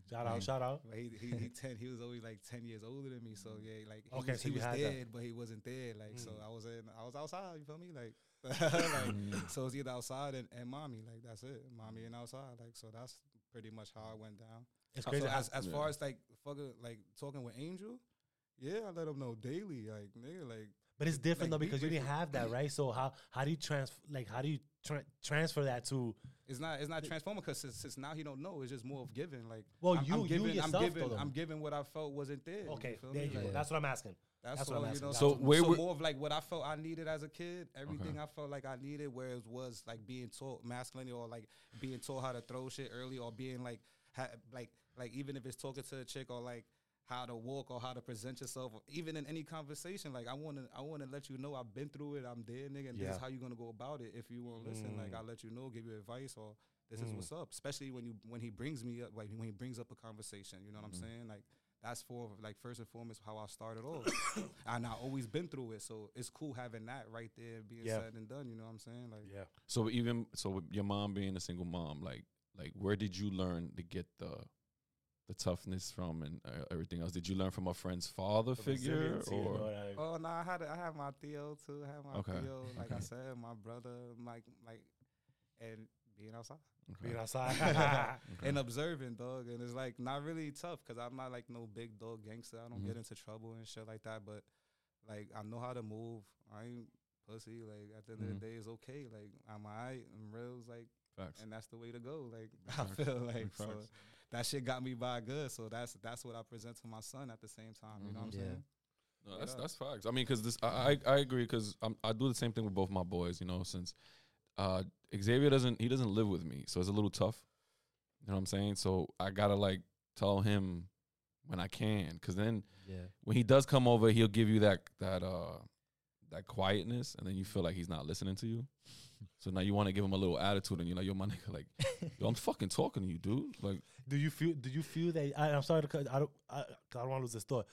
Shout out. Mm. Shout out. But he he, he ten. He was always like ten years older than me. So yeah, like he Okay, was, so he was had that. dead, but he wasn't there. Like so, Mm. I was in. I was outside. You feel me? Like, like so it's either outside and, and mommy. Like that's it. Mommy and outside. Like so that's pretty much how it went down. It's So crazy. as as Yeah. far as like fucking like talking with Angel, yeah, I let him know daily. Like nigga, like But it's different like, though we- because you didn't have that, right? So how how do you trans like how do you tra- transfer that to? it's not it's not transforming because since, since now he don't know. It's just more of giving. Like Well, I'm, you- I'm you giving, yourself, I'm giving, though, I'm giving what I felt wasn't there. Okay, feel there me? you go. That's what I'm asking. That's, That's all, what I'm you know. asking. So So, where so more of like what I felt I needed as a kid, everything I felt like I needed, whereas was like being taught masculinity or like being taught how to throw shit early or being like ha- like like even if it's talking to a chick or like how to walk or how to present yourself, even in any conversation, like I want to I want to let you know I've been through it, I'm there, nigga, and this is how you're gonna go about it. If you wanna listen, like Mm. I'll let you know, give you advice, or this is Mm. what's up. Especially when you when he brings me up, like when he brings up a conversation, you know what Mhm. I'm saying? Like that's for like first and foremost how I started off, and I always been through it. So it's cool having that right there being Yeah. said and done. You know what I'm saying? Like Yeah. So even so, with your mom being a single mom, like like where did you learn to get the the toughness from and uh, everything else? Did you learn from a friend's father The figure or? all. Oh no, I had I have my Theo too. I have my Okay, Theo, like I said, my brother, like like, and being outside Okay, being outside. okay. and observing, dog. And it's like not really tough because I'm not like no big dog gangster. I don't Mhm. get into trouble and shit like that. But like I know how to move. I ain't pussy. Like at the end Mhm. of the day, it's okay. Like I'm alright. I'm real. It's like Facts. and that's the way to go. Like I feel like Big so facts. That shit got me by good. So that's that's what I present to my son at the same time. You know what I'm. Yeah. saying? No, that's Yeah. that's facts. I mean, because this, I I, I agree because I do the same thing with both my boys. You know, since uh, Xavier doesn't he doesn't live with me, so it's a little tough. You know what I'm saying? So I gotta like tell him when I can, because then Yeah. when he does come over, he'll give you that that uh that quietness, and then you feel like he's not listening to you. So now you want to give him a little attitude, and you're like, "Yo, my nigga, like, yo, I'm fucking talking to you, dude." Like, do you feel? Do you feel that? I, I'm sorry to cut. I don't. I, 'cause I don't want to lose this thought.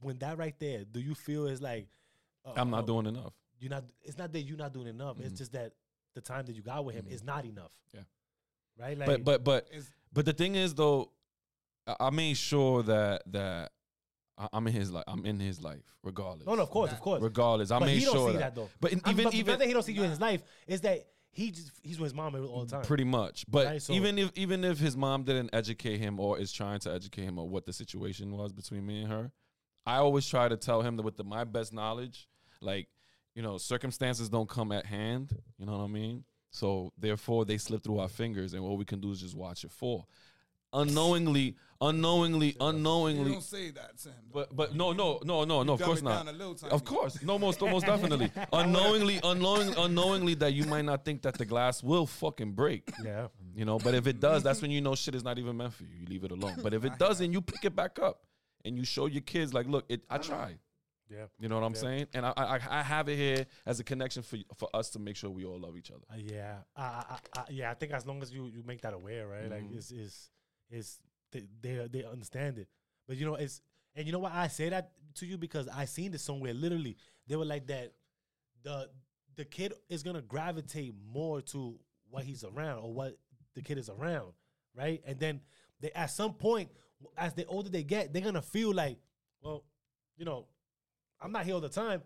When that right there, do you feel is like? Uh, I'm uh, not doing enough. You're not. It's not that you're not doing enough. Mhm. It's just that the time that you got with him Mhm. is not enough. Yeah. Right. Like. but but but But the thing is, though, I, I made sure that that I, I'm in his life. I'm in his life, regardless. no, no, of course, of course. Regardless, I but made he don't sure see that. that, though. But in, I'm- even but even not that he don't see you in his life. Is that he just he's with his mom all the time. pretty much. But Right, so- even if even if his mom didn't educate him or is trying to educate him on what the situation was between me and her, I always try to tell him that with the, my best knowledge, like you know, circumstances don't come at hand. You know what I mean? So therefore, they slip through our fingers, and what we can do is just watch it fall. Unknowingly, unknowingly, you unknowingly. don't say that, Sam. But but no no no no no of course not. down a little. Of course, no most most definitely. Unknowingly, unknowingly, unknowingly that you might not think that the glass will fucking break. Yeah. You know, but if it does, that's when you know shit is not even meant for you. You leave it alone. But if it doesn't, you pick it back up and you show your kids like, look, it I tried. Yeah. You know what I'm Yeah. saying? And I, I I have it here as a connection for for us to make sure we all love each other. Uh, yeah. I, I, I, yeah. I think as long as you you make that aware, right? Like Mhm. it's is is they, they they understand it. But you know it's and you know why I say that to you because I seen this somewhere. Literally, they were like that. The the kid is gonna gravitate more to what he's around or what the kid is around, right? And then they at some point, as the older they get, they're gonna feel like, well, you know, I'm not here all the time.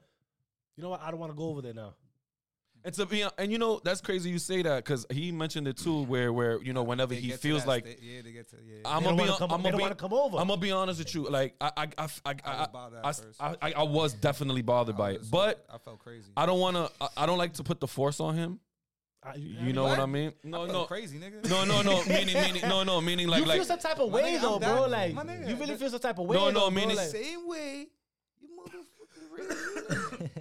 You know what? I don't want to go over there now. And to be and you know that's crazy you say that because he mentioned it too, where where you know whenever They he feels like sta- yeah, they get to yeah. I'm gonna be wanna come, I'm gonna be want to come over. I'm gonna be honest with you. Like I I I I, I, I was bothered at I, s- first. I, I- I was definitely bothered by it, was- but I felt crazy. I don't want to. I, I don't like to put the force on him. I- You know what, I mean? No, I no, crazy, nigga. no, no, no. Meaning, meaning, no, no. Meaning, like, you feel like. some type of way nigga, though, I'm bro. Like nigga, you really feel some type of way. No, no, though, bro. meaning- like, Same way, you motherfucking really.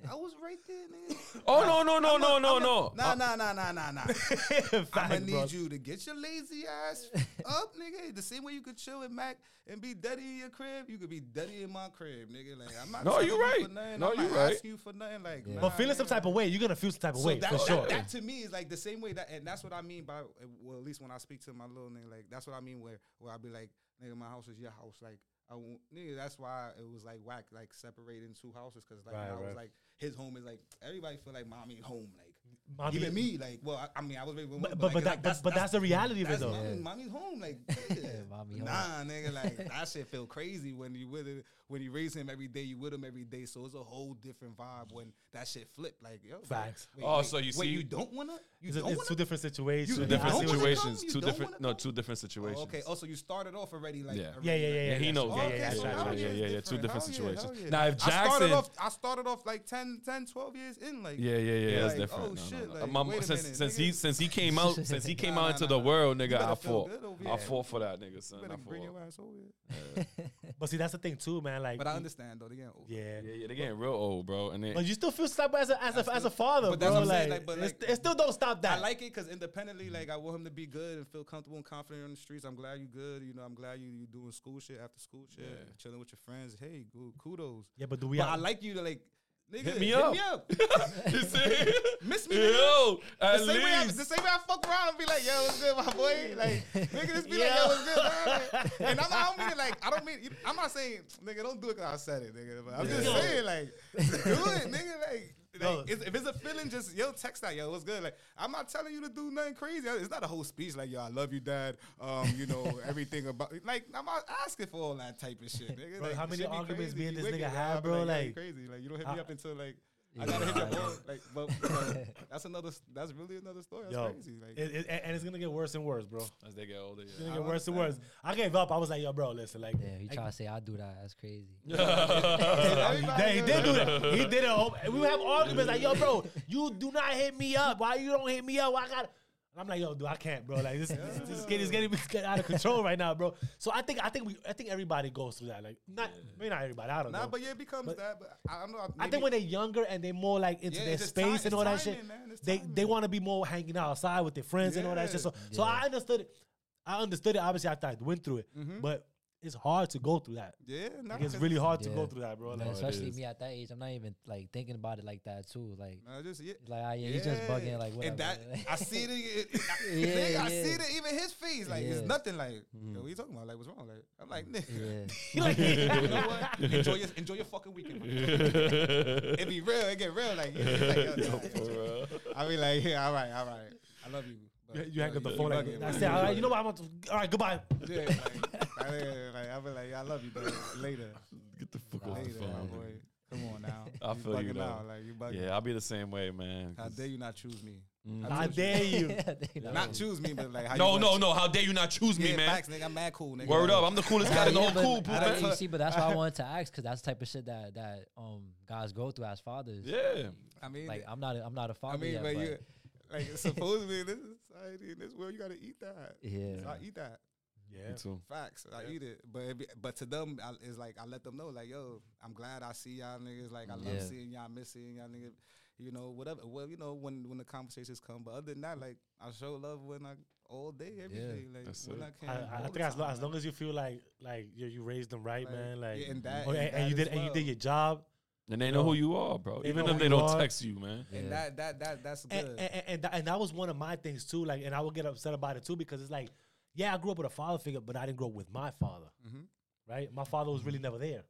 I was right there, nigga. Oh no no no no a- no I'm a- no. Nah, nah, nah, nah, nah, nah. I'ma bro. need you to get your lazy ass up, nigga. The same way you could chill with Mac and be daddy in your crib, you could be daddy in my crib, nigga. Like I'm not. No, you you right. For nothing. No, I'm you not right. asking you for nothing. Like, Yeah. nah, But feeling some type of way, you're gonna feel some type of So way that, for that- sure. That, to me is like the same way that, and that's what I mean by, well, at least when I speak to my little nigga, like that's what I mean where where I be like, nigga, my house is your house, like. I nigga, that's why it was like whack, like separating two houses, cause like Right, I was right. like his home is like everybody feel like mommy home, like Mommy- even me, like well, I, I mean I was raised with But one, but, like, but, that, like, but, but that's the reality of it though. mommy, Yeah. mommy's home, like yeah. Mommy home. nah, nigga, like that shit feel crazy when you with it, when you raise him every day, you with him every day, so it's a whole different vibe when that shit flip, like yo, Facts. Wait, Oh, wait, so you wait, see- you don't wanna, you It's, don't it's wanna two different situations. Two different I see what you- wanna situations. Two different. No, two different situations. Oh, okay. Oh, also, you started off already like Yeah. Yeah, yeah, yeah, Yeah, he knows. Oh, yeah, yeah, yeah, yeah, yeah, yeah, right. yeah, yeah, two different oh, situations. Now, if Jackson- I started off like 10, 10 12 years in, like Yeah, yeah, yeah. That's different. oh, No, no, shit, like, My- wait a since minute, since nigga. he since he came out since he came Nah, out nah, into nah, the nah. world, nigga, I fought. I fought for that nigga, son. better I bring your fought. ass over here. But see, that's the thing too, man. Like, But I understand though. They getting old. Yeah. Yeah, yeah, they're getting real old, bro. And then But you still feel some as a as a, I as a father, but that's bro. what I'm saying, Like, like, but like- it still don't stop that. I like it because independently, like I want him to be good and feel comfortable and confident on the streets. I'm glad you good. You know, I'm glad you you doing school shit after school shit, chilling with your friends. Hey, good, kudos. yeah, but do we? But I like you to like, nigga, Hit me hit up. me up. you see, Miss me, nigga. yo, at the same, way I, least. the same way I fuck around and be like, yo, what's good, my boy? Like, nigga, just be like, Yo. yo, what's good, man? And I'm, I don't mean it like, I don't mean, I'm not saying, nigga, don't do it because I said it, nigga. But I'm just saying, like, do it, nigga. Like, Yo. Like it's, if it's a feeling, just, yo, text that, yo, what's good? Like, I'm not telling you to do nothing crazy. It's not a whole speech like, yo, I love you, dad. Um, you know, everything about, like, I'm not asking for all that type of shit, nigga. Bro, like, how many arguments me and this nigga had, bro, you like- crazy. Like, you don't hit me up until, like, I gotta hit your ball. Like, but, but that's another. That's really another story. That's Yo, crazy. Like, it, it, and it's gonna get worse and worse, bro. As they get older, yeah. It's gonna I get worse and worse. I gave up. I was like, yo, bro, listen, like, Yeah, he like, try to say I do that. That's crazy. Yeah, he did do that. He did it. We have arguments like, "Yo, bro, you do not hit me up. Why you don't hit me up? I got." I'm like, "Yo, dude, I can't, bro. Like this, this, this is getting, it's getting, it's getting out of control right now, bro." So I think, I think we, I think everybody goes through that. Like, not maybe not everybody. I don't Nah, know. but yeah, it becomes But- that. But I don't know. I think when they're younger and they're more like into Yeah, their space time- and all that shit, man. They timing. they want to be more hanging outside with their friends and all that shit. So, so I understood it. I understood it obviously after I went through it, Mhm. but it's hard to go through that. yeah, nah, Like, it's 'cause- really hard to go through that, bro. Like, it especially me at that age, I'm not even like thinking about it like that too. Like, Nah, just yeah. it's like ah, yeah, he's just bugging. Like, whatever. And that I see it. in- it, it I, Yeah, nigga, I yeah. see it. Even his face, like it's nothing. Like, Mhm. yo, what you talking about? Like, what's wrong? Like, I'm like, nigga. yeah, you know what? Enjoy your enjoy your fucking weekend. man. it be real. It get real. Like, yeah, like yo, nah. For real. I be like, yeah, all right, all right. I love you. But, you, you hang up the phone like, bugging, I man. said, all right, you know what? I'm about to, all right, goodbye. Yeah, like, I, like, I be like, yeah, I love you, but later. Get the fuck off the Later, my phone. boy. Come on now. I feel you, bugging though. out. Like, you bugging. Yeah, I'll be the same way, man. How dare you not choose me? Mm. I I you. dare you. Not choose me, but like, how No, you no, no. How dare you not choose Yeah, me, man? facts, nigga. I'm mad cool, nigga. Word up. I'm the coolest guy in the Yeah, whole but- cool pool, I but don't- man. you see, but that's why I wanted to ask because that's the type of shit that that um guys go through as fathers. Yeah. I mean, Like I'm not, a, I'm not a father mean, yet, but but you, like, supposedly in this society, in this world, you gotta eat that. yeah, So I eat that. Yeah. Me too. Facts. I Yeah. eat it. But it be, but to them, I, it's like I let them know, like, yo, I'm glad I see y'all niggas. Like, I love Yeah. seeing y'all, miss seeing y'all niggas. You know, whatever. Well, you know, when when the conversations come. But other than that, like, I show love when I all day, every Yeah. day. Like, That's when it. I can. I, I think as long, as long as you feel like like you, you raised them right, Like, man. Like, yeah, and that- oh, and and, and you did as and you did your job. And they know know, who you are, bro. they Even if they don't are. text you, man. And Yeah. that that that that's good. and, and, that, and that was one of my things too. Like, and I would get upset about it too because it's like, yeah, I grew up with a father figure, but I didn't grow up with my father. Mhm. Right, my father was really never there.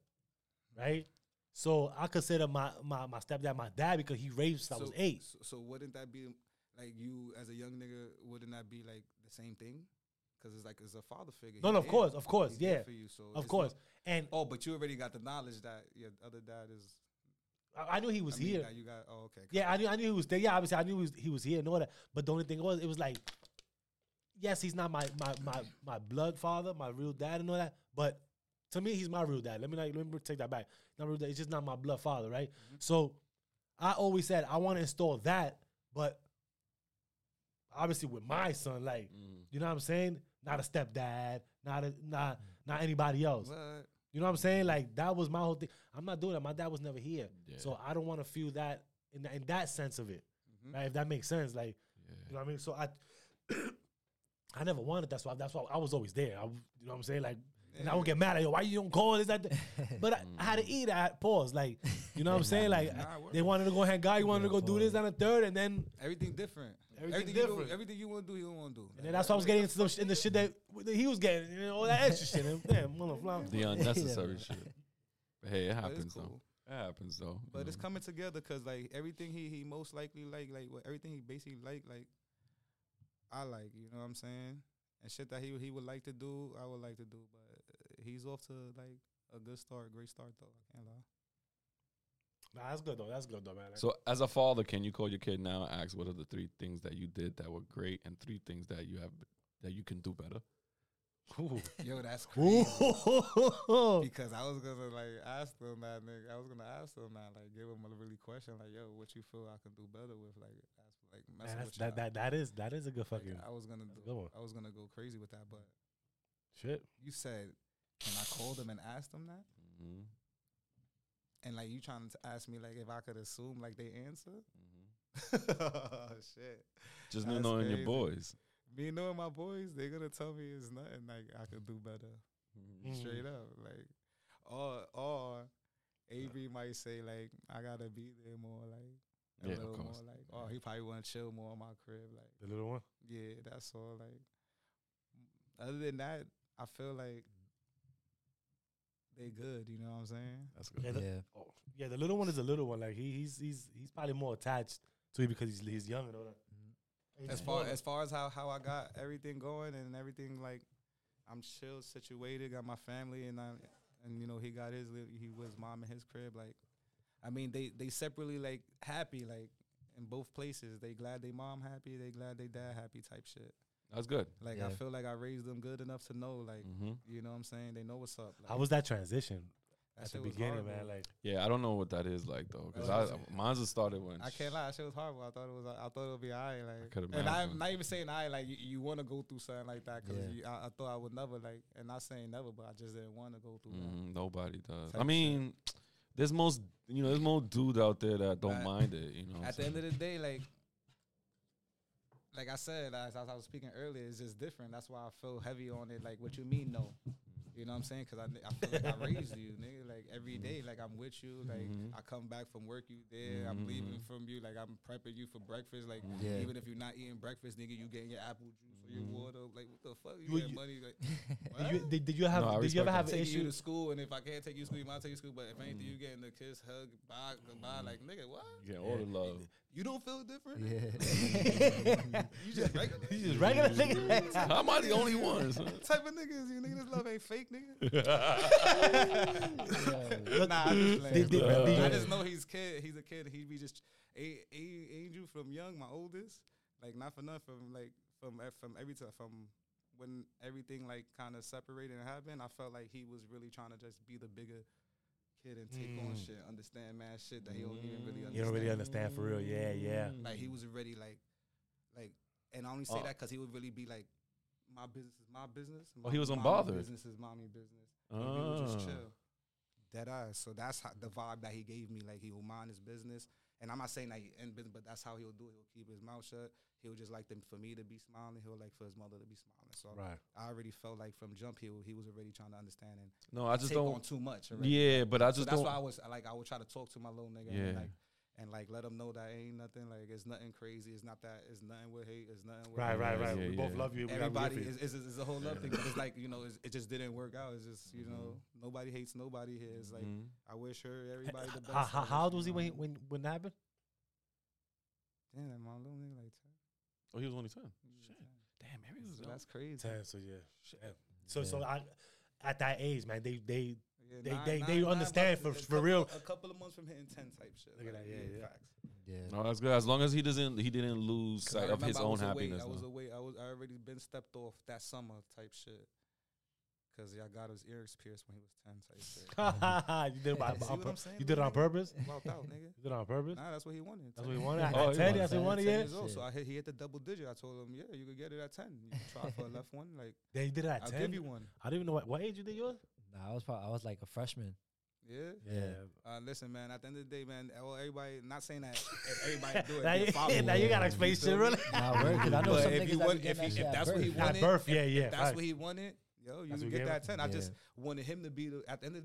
Right, so I consider my my, my stepdad my dad because he raised since I was eight. So, so wouldn't that be like you as a young nigga? Wouldn't that be like the same thing? Because it's like it's a father figure. No, no, of course, of course, He's yeah, for you. So of course. not- And oh, but you already got the knowledge that your other dad is. I, I knew he was I mean, here. you got. Oh, okay. Yeah, I knew I knew he was there. Yeah, obviously I knew he was, he was here and all that. But the only thing was, it was like, yes, he's not my my my my blood father, my real dad and all that. But to me, he's my real dad. Let me not, let me take that back. Not real dad. It's just not my blood father, right? So I always said I want to install that, but obviously with my son, like Mm. you know what I'm saying? Not a stepdad, not a not not anybody else. What? You know what I'm saying? Like that was my whole thing. I'm not doing that. My dad was never here, Yeah. so I don't want to feel that in, that in that sense of it. Mhm. Right? If that makes sense, like Yeah. you know what I mean. So I, I never wanted That's why. That's why I was always there. I, w- you know what I'm saying? Like, and I would get mad at you. Why you don't call this? That, that?" but I, I had to eat. I had pause. Like, you know what I'm saying? Like, Nah, they wanted to go hang out. You wanted to go do this and a third, and then Everything different. Everything you different. do- everything you want to do, he don't want to do. and then that's why I was getting into the, in the shit that, that he was getting. You know, all that extra shit. And, damn, motherfucker. The unnecessary shit. But hey, it happens it's though. It happens though. But it's know. coming together because like everything he he most likely like like what everything he basically like like I like you know what I'm saying and shit that he he would like to do I would like to do but uh, he's off to like a good start great start though I can't lie. Nah, that's good though. That's good though, man. So, as a father, can you call your kid now and ask what are the three things that you did that were great and three things that you have that you can do better? Ooh. Yo, that's crazy. Because I was gonna like ask them that nigga. I was gonna ask them that like give them a really question like yo what you feel I can do better with like ask like Man, messing that's, with that, y'all. that that is that is a good Like, fucking I was gonna that's do good. I was gonna go crazy with that but shit. you said can I call them and ask them that Mm-hmm. And like you trying to ask me like if I could assume like they answer Mm-hmm. shit Just That's knowing your boys. me knowing my boys they're gonna tell me it's nothing like I could do better Mm. straight up like or or AB might say like I gotta be there more like a Yeah, of little course. more like oh he probably want to chill more on my crib like The little one. yeah that's all like other than that I feel like they good you know what I'm saying That's good. Yeah, the, yeah. oh, yeah, the little one is a little one. Like he, he's he's he's probably more attached to you because he's he's young and all that. And as far as far as how how I got everything going and everything like I'm chill situated, got my family and I and you know he got his li- he was mom in his crib like I mean they they separately like happy like in both places they glad they mom happy they glad they dad happy type shit That's good. like I feel like I raised them good enough to know like Mm-hmm. you know what I'm saying they know what's up like, how was that transition that at the beginning, horrible. man? Like Yeah, I don't know what that is like though, because I mine's just started when I can't lie, that shit was horrible. I thought it was. I thought it would be alright. Like, could and I'm not even saying I like you, you want to go through something like that because Yeah. I, I thought I would never like, and not saying never, but I just didn't want to go through that. Mhm, nobody does. I mean, there's most you know there's more dudes out there that don't Right. mind it. You know, At the end of the day, like, like I said, as, as I was speaking earlier, it's just different. That's why I feel heavy on it. Like, what you mean, no? You know what I'm saying? Because I, I feel like I raised you, nigga. Like every day, like I'm with you. Like Mhm. I come back from work, you there. I'm leaving from you. Like I'm prepping you for breakfast. Like Yeah. even if you're not eating breakfast, nigga, you getting your apple juice or your Mhm. water. Like what the fuck? You- You, get you- money. Like did you, did, did you have No, I did you ever have an taking you to school, and if I can't take you to school, you might take you to school. But if anything, you getting the kiss, hug, bye, goodbye. Like nigga, what? you get all the love. You don't feel different? Yeah. You just regular? You just regular nigga. How am I the only one? son? type of niggas? You nigga, this love ain't fake, nigga. Look, nah, I'm just playing. did- did- Uh, I just know he's kid. He's a kid. He be just a, a Angel from young, my oldest. Like not for nothing. From like from from every time from when everything like kind of separated and happened, I felt like he was really trying to just be the bigger kid and take on Mm. shit, understand man shit that he don't even really understand. You don't really understand for real. Yeah, yeah. Mm. Like he was already like, like, and I only say Oh. that because he would really be like, my business is my business. Oh, he was mommy unbothered. Business is mommy business. And we would just Ah. chill. Dead eyes. So that's how the vibe that he gave me. Like he will mind his business. And I'm not saying that he in business, but that's how he'll do it. He'll keep his mouth shut. He'll just like them for me to be smiling. He would like for his mother to be smiling. So Right. I already felt like from jump he he was already trying to understand and No, I just take on don't. too much. Already. Yeah, but I just so just that's don't. why I was like I would try to talk to my little nigga Yeah. and like and like let him know that ain't nothing like it's nothing crazy. It's not that it's nothing with hate. It's nothing with Right, right, right. Yeah, we both love you. We Everybody root for you. is, is, is a whole other thing, but it's like you know it's, it just didn't work out. It's just you know Mm-hmm. nobody hates nobody here. It's like Mhm. I wish her everybody the best. How, how, how old was he when he, when when that happened? Damn, my little nigga like 10. Oh, he was only ten. Was Shit. 10. Damn, maybe it was So that's crazy. Ten. So yeah. Damn. So so I, at that age, man, they they Yeah, They- nine- they- nine- they nine understand months- for- for couple- real. A couple of months from hitting ten type shit. Look at like, that, yeah, yeah. Facts. Yeah. No, that's good. As long as he doesn't, he didn't lose sight of his remember I own was away- happiness. I was though. away. I was I already been stepped off that summer type shit. Cause y'all got his ears pierced when he was ten type shit. you did it by, See on what I'm saying, You did it on purpose. Walked out, nigga. You did it on purpose. Nah, that's what he wanted. That's 10. what he wanted. At, Oh, at ten, wanted that's what he 10, wanted. Yeah. years old. So I hit, he hit the double digit. I told him, yeah, you could get it at 10. You can try for a left one. Like, They did it at I'll ten. give you one. I don't even know what, what age you did yours. Nah, I was probably I was like a freshman. Yeah. Yeah. Uh, listen, man. At the end of the day, man. Well, everybody. Not saying that if everybody do it. Now you, now you gotta Yeah. explain shit, really. Nah, word, 'cause I know But some if you want, if, he, that if at that's what he birth. At wanted, birth, yeah, if yeah. that's facts. what he wanted. Yo, you can get that him. ten. I just wanted him to be the, at the end of.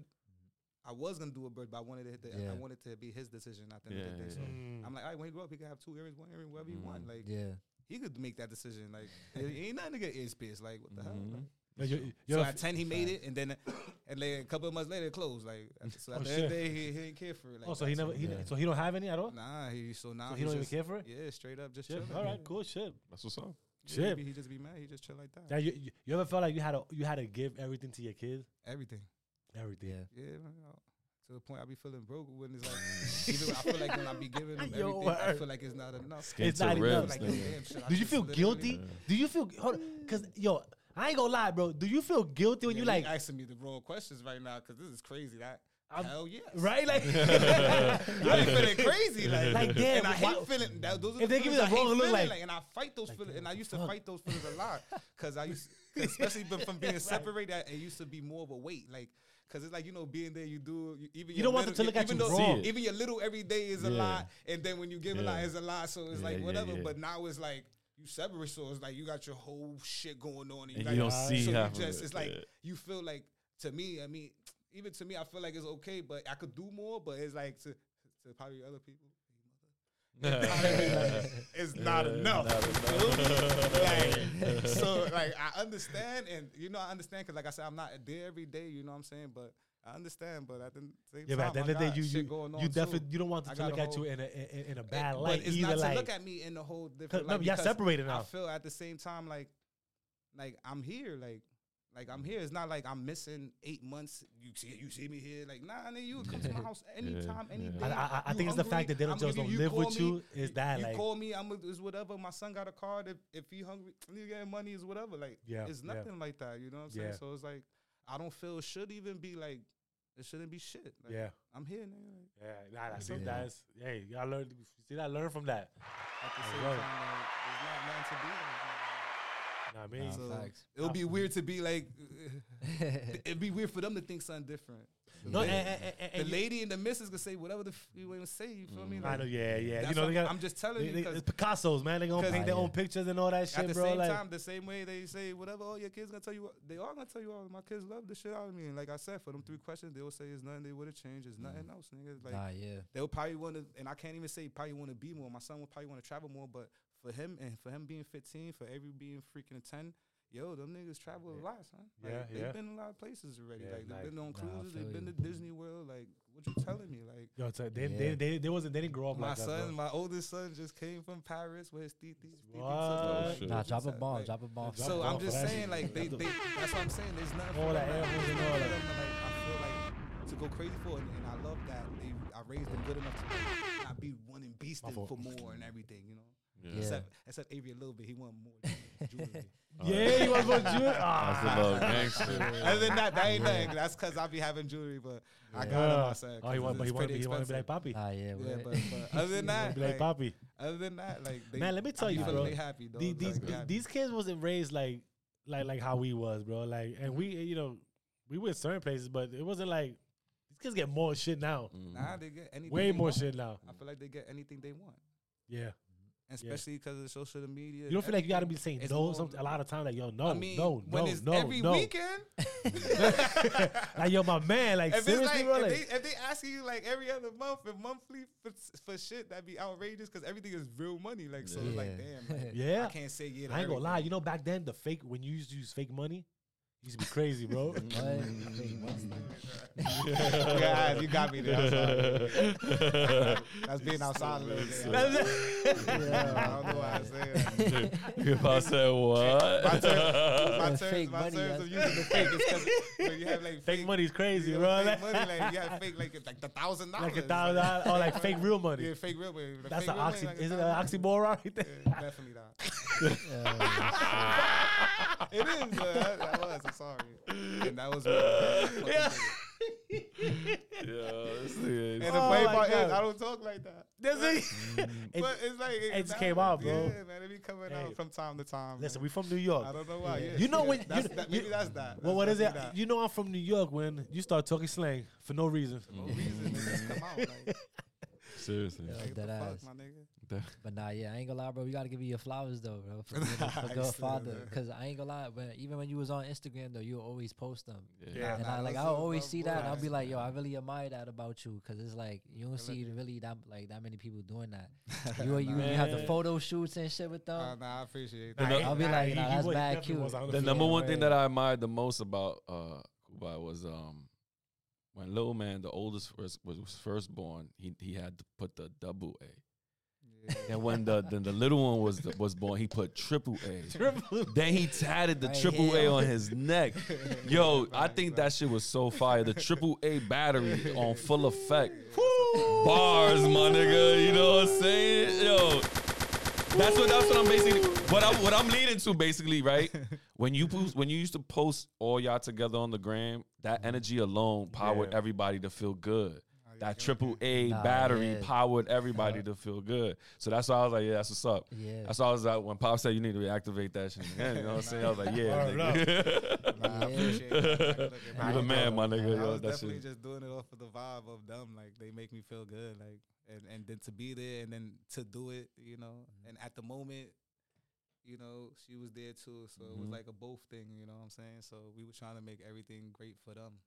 I was gonna do a bird, but I wanted it. To, Yeah. I wanted to be his decision at the end of the Yeah, day. So Mm. I'm like, all right, when he grow up, he can have two earrings, one earring, whatever he want. Mm. Like Yeah. he could make that decision. Like it ain't nothing to get ears pierced. Like what the hell? Mhm. Like, Yo, you- you so at ten he made it, and then and then a couple of months later it closed. Like so at Oh, the end of the day, he, he didn't care for it. Like Oh, so he never, he, Yeah. so he don't have any at all. Nah, he so now So he he's don't even care for it. Yeah, straight up, just Shit. chilling. All right, cool shit. That's what's up. Yeah, Shit. He, he just be mad. He just chill like that. Now you, you- you ever felt like you had to you had to give everything to your kids? Everything. Everything. Yeah. Yeah, man, you to the point I be feeling broke when it's like, even I feel like when I be giving them Yo, everything, I word. feel like it's not enough. Skin It's to not I enough. ribs, like, nigga. damn, shit, I Do you just feel literally- guilty? Yeah. Do you feel hold Cause yo, I ain't gonna lie, bro. Do you feel guilty when Yeah, you you like asking me the wrong questions right now because this is crazy. That I'm- hell yes, right? Like I be feeling crazy, like, Like, damn, and I hate why- feeling that. Those are If the they give me the wrong look, feeling, like- and I fight those like, feelings, and I used to fuck. fight those feelings a lot because I used, especially from being separated, it used to be more of a weight, like. Cause it's like you know, being there, you do you, even You don't want them to look at even you though- wrong. Even your little every day is a Yeah. lot, and then when you give a lot, Yeah. it's a lot. So it's Yeah, like whatever. yeah. But now it's like you separate, so it's like you got your whole shit going on, and you, And got you don't see so you just it, it's like yeah. you feel like to me. I mean, even to me, I feel like it's okay, but I could do more. But it's like to to probably other people. It's not Yeah, enough. not enough. Like, so like I understand, and you know I understand because like I said, I'm not there every day. You know what I'm saying? But I understand. But at the same yeah, time, but at the end of the day, you you, you definitely you don't want I them to look at you in a in, in a It- bad but light. it's Either not to like look at me in a whole different no, light. y'all separated I now. feel at the same time like like I'm here, like like I'm here. It's not like I'm missing eight months. You see, you see me here, like nah, nigga, you come to my house anytime, Yeah, any yeah. I, I, I You think it's the fact that they don't just don't you- live you with call you. Is that you like call me, I'm is whatever. My son got a card. If if he hungry, you getting money is whatever. Like Yeah, it's yeah. nothing like that. You know what I'm saying? Yeah. So it's like I don't feel it should even be like it shouldn't be shit. Like, yeah I'm here, nigga. Like, yeah nah, that's Yeah. that's hey y'all learn see that learn from that. at the same time, like, there's not nothing to be like. Know what I mean, Nah, So facts. it'll be weird to be like, it'd be weird for them to think something different. The no, lady- and, and, and, the and you- lady and the missus can say whatever the f- you want to say. You feel me? I know, yeah, yeah. You know, what they got, I'm just telling they, you they, because it's Picasso's, man. They gonna paint their Ah, own pictures and all that shit, at shit, the bro. same like, time, the same way they say whatever, all your kids gonna tell you, what, they are gonna tell you, all. my kids love the shit out of me. And like I said, for them three questions, they'll say it's nothing they would have changed. It's nothing else, nigga. Like nah, yeah. they'll probably want to, and I can't even say probably want to be more. My son will probably want to travel more, but for him and for him being 15, for every being freaking 10, yo, them niggas travel a lot, son. Like, Yeah, they've yeah. been a lot of places already. Yeah, like they've been on cruises, feel they've been you. to Disney World. Like, what you telling me? Like. yo, so they, Yeah. they, they, they wasn't, they didn't grow up My like that, son, bro. my oldest son, just came from Paris with his titis. What? Oh, shit. Nah, drop a Like, bomb, drop a bomb. Drop So a I'm just saying, like they, they, that's what I'm saying. There's nothing All for that them, air like, holes and there's all nothing that. for them to, I feel like to go crazy for, and, and I love that they, I raised them good enough to like, not be wanting beasting fault. for more and everything, you know. Yeah. Except, except Avery a little bit, he wanted more jewelry. Yeah, he want to go June? That's Ah, a little gangster. Other than that, that ain't nothing. That's because I be having jewelry, but I got Yeah. him. I said, Oh, he want, but he want to be, he want to be like Poppy. Nah, yeah. Yeah, but, but other than He wanna that, be like like, Poppy. other than that, like they, Man, let me tell I you, bro. They happy, dog. The- These Like, these kids wasn't raised like like like how we was, bro. Like, and we, you know, we went certain places, but it wasn't like these kids get more shit now. Mhm. Nah, they get anything. Way they more want. shit now. I feel like they get anything they want, Yeah. And Yeah. especially because of social media. You don't feel like you got to be everything. saying It's no more- some, a lot of time. Like, yo, no, I mean, no, when no, it's no, every no. weekend. like, yo, my man, like, if seriously, like bro. if, Like, they, if they asking you like every other month and monthly for, for shit, that'd be outrageous because everything is real money. Like so, it's like damn, like, yeah. I can't say yeah. I ain't gonna lie. You know, back then, the fake, when you used to use fake money, used to be crazy, bro. What? Fake money. yeah, you got me there. I'm sorry. That's being outside a little bit. That's- I don't know why I say that. if I said what? My terms, my That's terms, fake my money, terms that's of using the fake is because when you have like fake money's crazy, you bro. know, fake money, like you have fake like like the thousand dollars, like a thousand dollars, or like fake real money. Yeah, fake real money. The That's an real money, oxy. like Isn't it an dollars. oxymoron right there? Yeah, definitely not. It is. Uh, that, that was. I'm sorry. And that was. me. Yeah. Yeah, this nigga And is- the Oh funny my part is, I don't talk like that. Does it. It- but it's like it just came out, bro. Yeah, man, it be coming Hey. out from time to time. Listen, man. we from New York. I don't know why. Yeah. Yeah, You know yeah, when- you that's, kn- that, you- maybe that's that. Well, what That's is it? that. You know I'm from New York when you start talking slang for no reason. No reason, it just come out. Like, Seriously. Yeah. like, Dead the fuck, ass. my nigga. But nah, yeah, I ain't gonna lie, bro. We gotta give you your flowers though, bro, for being a, I a used good father. Cause I ain't gonna lie, but even when you was on Instagram though, you always post them. Yeah. and nah, I like I are always see that, and I'll be like, yo, I really admire that about you, cause it's like you don't see really that like that many people doing that. You you, you have the photo shoots and shit with them. Uh, nah, I appreciate that. I'll be nah, like, nah, he that's was- bad definitely cute. was The number one thing that I admired the most about uh Quba was um when Lil Man, the oldest was, was first born, he he had to put the double A. And when the then the little one was was born, he put triple A. Triple. Then he tatted the triple A on his neck. Yo, I think that shit was so fire. The triple A battery on full effect. Bars, my nigga. You know what I'm saying? Yo. That's what that's what I'm basically what I'm what I'm leading to basically, right? When you post, when you used to post all y'all together on the gram, that energy alone powered Yeah. everybody to feel good. That triple? A Nah, battery yeah. powered everybody to feel good. So that's why I was like, yeah, that's what's up. yeah, That's why I was like, when Pop said you need to reactivate that shit, again, you know what I'm saying? I was like, yeah, nigga. Nah, I Yeah. appreciate that. Like, you the man, my nigga. I was definitely shit. just doing it off of the vibe of them. Like they make me feel good. Like and, and then to be there and then to do it, you know. And at the moment, you know, she was there too. So it was Mhm. like a both thing, you know what I'm saying? So we were trying to make everything great for them.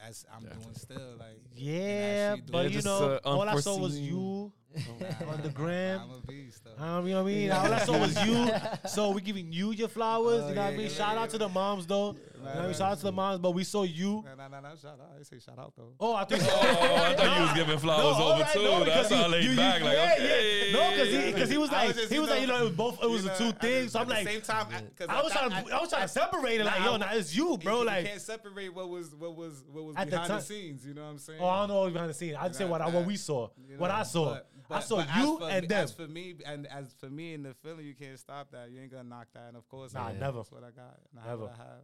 As I'm Yeah. doing still, like Yeah, but you know, uh, all I saw was you nah, on the gram. I'm a beast though. Um, you know what I mean? All I saw was you. So we giving you your flowers. Oh, you know what I mean? yeah, Shout yeah, out to the moms though. You know what Shout out to the moms, but we saw you. Nah, nah, nah, nah, shout out. I didn't say shout out though. Oh, I think. Oh, I thought you was giving flowers all over right, too. no, That's because he- all laid you- you- Like, yeah, okay. No, because he because he was like was just, he you was like you know, know it was both it was You the two at things. So I'm like same time, I, 'cause I was trying that- I was trying to separate it like yo, nah, it's you, bro. Like can't separate what was what was what was behind the, scenes. You know what I'm saying? oh I don't know what was behind the scenes. I just say what what we saw, what I saw. but- I saw but as you for and them. As for me and as for me in the feeling, you can't stop that. You ain't gonna knock that. And of course, Nah, I- never. That's what I got. Nah, Never. What I have.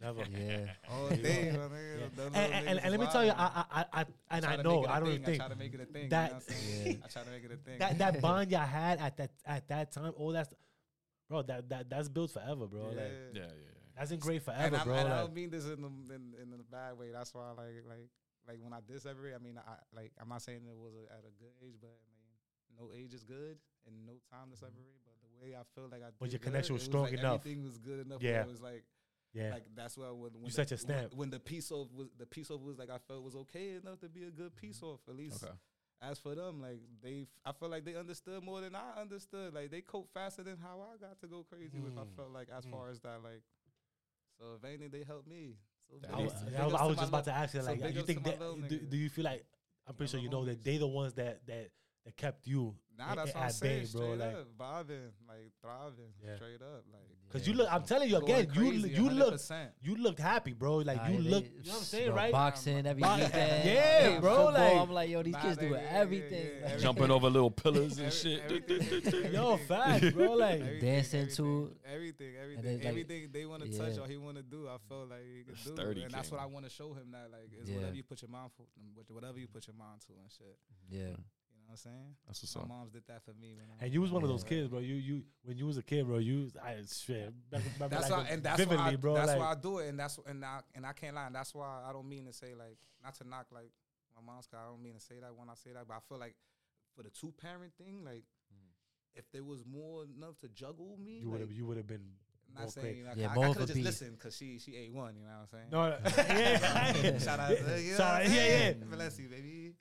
Never. yeah. Oh, all day, my nigga. Yeah. Them And, and, and, and let me tell you. I, I, I, and try I know, make it a I don't thing. think I try to make it a thing. that- you know what I'm saying? Yeah. I try to make it a thing. that that bond y'all had at that at that time, oh, all that, bro, that that that's built forever, bro. Like Yeah, yeah, yeah. that's in great and, forever, I'm- bro. and I don't mean this in, the, in in a bad way. That's why, like, like, like when I diss everybody, I mean, I like, I'm not saying it was a, at a good age, but I mean, no age is good and no time to separate. But the way I feel like I, But did your good, connection was it strong like enough. Everything was good enough. Yeah. Yeah, it was like, yeah, like that's why when, when You the, set your when- stamp. When, the piece off was the piece off was like I felt was okay enough to be a good piece off at least. Okay. As for them, like they, I feel like they understood more than I understood. Like they cope faster than how I got to go crazy with. I Mm. felt like as Mm. far as that, like, so if anything, they helped me. So That I, was- I was- I was just about little- to ask you, like, big you think that do, do you feel like I'm pretty sure you know that homies. they the ones that that that kept you Nah, a- that's a- what I'm at saying. bay, Straight bro. Like, up, vibing, like thriving, Yeah. straight up, like. Cause you look, I'm telling you going again, you crazy, you look 100%. you looked happy, bro. Like Nah, you they- look, you know what I'm saying, bro, right? Boxing every weekend. Yeah, playing bro, football. like- I'm like, yo, these Nah, kids they- do yeah, yeah, everything. yeah, like- Jumping over little pillars and shit. everything- Yo, everything. facts, bro. Like, Everything, Dancing everything, to- everything, everything, then, like, everything they want to touch yeah. or he want to do. I feel like he could do, Sturdy and that's what I want to show him. That like it's Yeah. whatever you put your mind for, whatever you put your mind to and shit. Yeah. You know what I'm saying? That's what's My up. moms did that for me. When I and you was one of Yeah. those kids, bro. You you when you was a kid, bro. You was- I shit. Remember, That's like, why, and that's vividly, why, I, bro. that's like, why I do it, and that's and I and I can't lie. And that's why I don't mean to say like not to knock like my mom's. Cause I don't mean to say that when I say that, but I feel like for the two parent thing, like mm-hmm. if there was more enough to juggle me, you would have you would have been. Not more saying quick. you know, Yeah, I, I could a just listen because she she ate one. You know what I'm saying? No, yeah. Shout out, to, you know Shout what out- I'm yeah, yeah. Bless you, baby,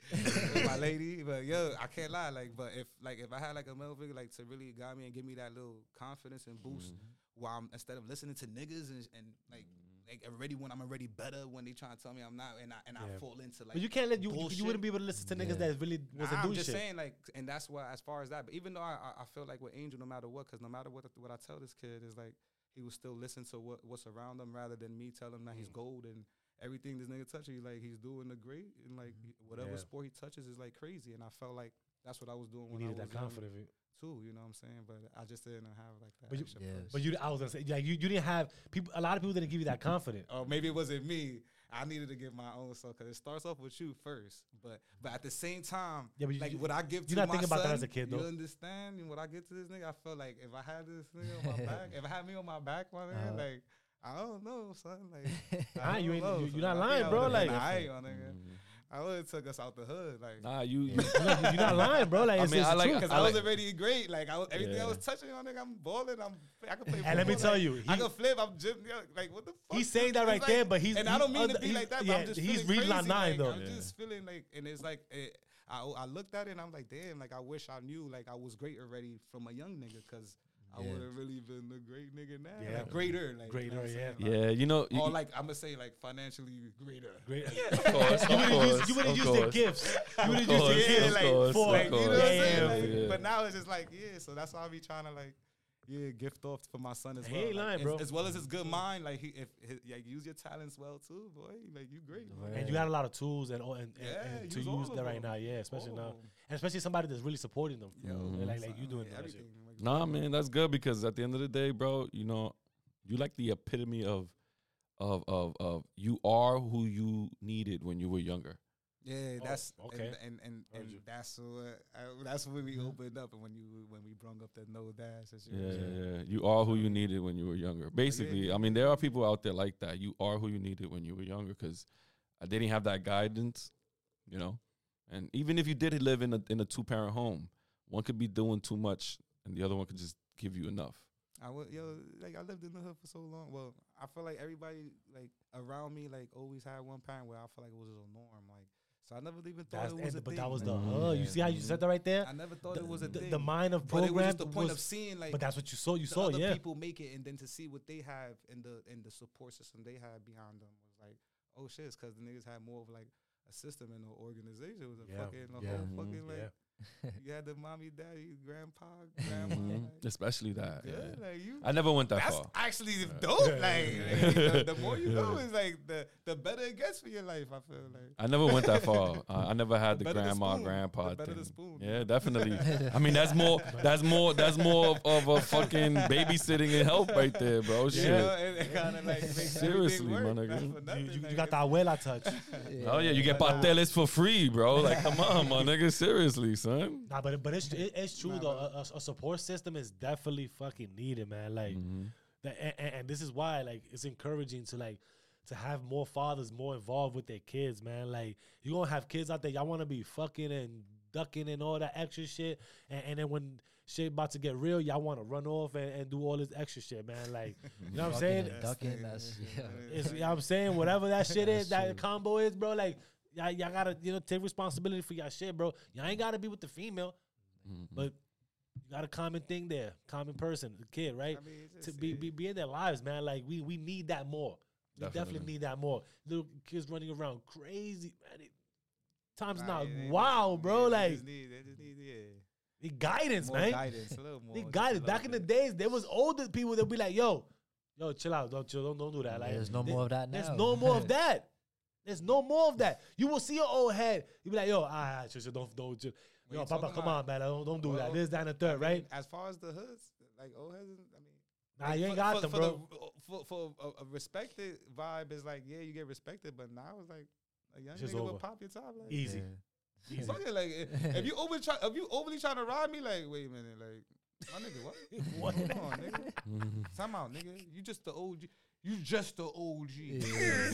my lady. But yo, I can't lie. Like, but if like if I had like a male figure like to really guide me and give me that little confidence and boost, mm-hmm. while I'm instead of listening to niggas and, and like mm-hmm. like already when I'm already better when they trying to tell me I'm not and I and Yeah. I fall into like. But you can't let you you wouldn't be able to listen to niggas Yeah. that really was Nah, a I'm just shit. saying, like, and that's why, as far as that, but even though I, I, I feel like with Angel, no matter what, because no matter what, what I tell this kid is like, he will still listen to what what's around him rather than me tell him that Mm. he's gold and everything this nigga touches, like he's doing the great and like he- whatever Yeah. sport he touches is like crazy. And I felt like that's what I was doing You when needed I that was young confidence. too. You know what I'm saying? But I just didn't have like that. But you- push. But you, I was gonna say, like you, you didn't have people. A lot of people didn't give you that confidence. or maybe it wasn't me. I needed to give my own self because it starts off with you first. But but at the same time, Yeah, but you- like you- what I give to you're not my thinking about that as a kid, Though. You understand what I get to this nigga? I feel like if I had this nigga on my back, if I had me on my back, my nigga, Uh-huh. like I don't know, son. Like I you don't ain't- know, you- you son. not lying, I bro, like- aight, my nigga. Mhm. I would have took us out the hood, like. Nah, you. you you're, not, you're not lying, bro. Like I it's, mean, it's I like- truth. Because I I, was like- already great. Like I was, everything Yeah. I was touching on, nigga, I'm balling. I'm, I can play. And let me football, tell like, you, I can flip. I'm just like, what the fuck? He's saying that right like- there, but he's and I don't mean to be like that. Yeah, but I'm just he's feeling reading crazy. line like, though. I'm Yeah. just feeling like, and it's like, it, I I looked at it and I'm like, damn, like I wish I knew, like I was great already from a young nigga, because I Yeah. would have really been a great nigga now. Yeah. like, greater, like you know Greater, what yeah. Like, yeah, you know. you- Or like I'm gonna say like financially greater. Great. of course, of You would have course, used, you would've of used their course. gifts. You would have Of used course, their yeah, gifts. like, course, for- like, you know what I'm saying? Like, yeah. But now it's just like, yeah, so that's why I be trying to like, yeah, gift off for my son as well. He well. ain't lying, as, bro. As well as his good mind, like he if his, like use your talents well too, boy. Like you great. bro. And you got a lot of tools and, and, and, Yeah, and to use use that right now, yeah, especially All now, and especially somebody that's really supporting them. Yo, Mhm. Like- like you son, doing yeah, that shit. Everything. Nah, man, that's good because at the end of the day, bro, you know, you like the epitome of, of, of, of you are who you needed when you were younger. Yeah, Oh, that's okay. and and, and, and that's what I, that's when we opened up and when you when we brung up that no dash. Yeah, yeah, yeah. You are who you needed when you were younger. Oh, Basically, I mean, there are people out there like that. You are who you needed when you were younger because uh, they didn't have that guidance, you know. And even if you did live in a in a two parent home, one could be doing too much, and the other one could just give you enough. I was yo like I lived in the hood for so long. Well, I feel like everybody like around me like always had one parent where I feel like it was a norm. Like so, I never even thought That's, it was and, a but thing. that was the Mhm. uh, you see how you said that right there. I never thought The, it was a the, thing. the mind of but it was program just the point was, of seeing like but that's what you saw. You the saw, other yeah. people make it, and then to see what they have in the in the support system they had behind them was like, oh shit, because the niggas had more of like a system and an organization. It was a Yeah, fucking a yeah. whole Mhm. fucking like Yeah. you had the mommy, daddy, grandpa, grandma. Like, Especially that. yeah, yeah. like you. I never went that That's far. actually Yeah. dope. Yeah. Like, the, the more you know, is like the the better it gets for your life. I feel like. I never went that far. I, I never had the, the grandma, spoon. grandpa The better the thing. spoon. Yeah, definitely. I mean, that's more. That's more. That's more of, of a fucking babysitting and help right there, bro. You Shit. know, it, it kind of like makes Seriously, everything my nigga. not You, you, you got it- the abuela touch. Oh yeah, you get But, uh, pateles for free, bro. Like, come on, my nigga. Seriously, son. Nah, but but it's it, it's true Nah, though. A, a- a support system is definitely fucking needed, man. Like, Mhm. that, and, and, and this is why like it's encouraging to like to have more fathers more involved with their kids, man. Like you gonna have kids out there, y'all want to be fucking and ducking and all that extra shit, and, and then when shit about to get real, y'all want to run off and, and do all this extra shit, man. Like you know what I'm saying? ducking, that's yeah. It's, you know what I'm saying? Whatever that shit is, That's that combo is, bro. Like, y'all, y'all gotta, you know, take responsibility for y'all shit, bro. Y'all ain't gotta be with the female, Mhm. but you got a common thing there, common person, the kid, right? I mean, to be, be be in their lives, man. Like we we need that more. We definitely, Definitely. need that more. Little kids running around crazy, man. It, times Nah, now, wow, yeah, bro. they like just need, they just need, yeah, need guidance, more man. guidance, a little more. Need just a guidance. little Back in the days, there was older people that be like, "Yo, yo, chill out, don't chill, don't, don't do that." Like, There's no there- more of that now. There's no more of that. There's no more of that. You will see your old head. You be like, yo, ah, ah, chill, chill, don't, don't, chill. When yo, Papa, come on, man, don't, don't do that. This, that, and the I third, mean, right? As far as the hoods, like old heads, I mean, Nah, like, you ain't for- got for, them, for bro. The, for for a, a respected vibe is like, yeah, you get respected, but now it's like a young Just nigga over. would pop your top, like, Easy. Yeah. Easy. fuck it, like if if you over try, if you overly trying to ride me, like, wait a minute, like, my nigga, what? What? Come on, nigga. Time out, nigga. You just the OG. You just the OG.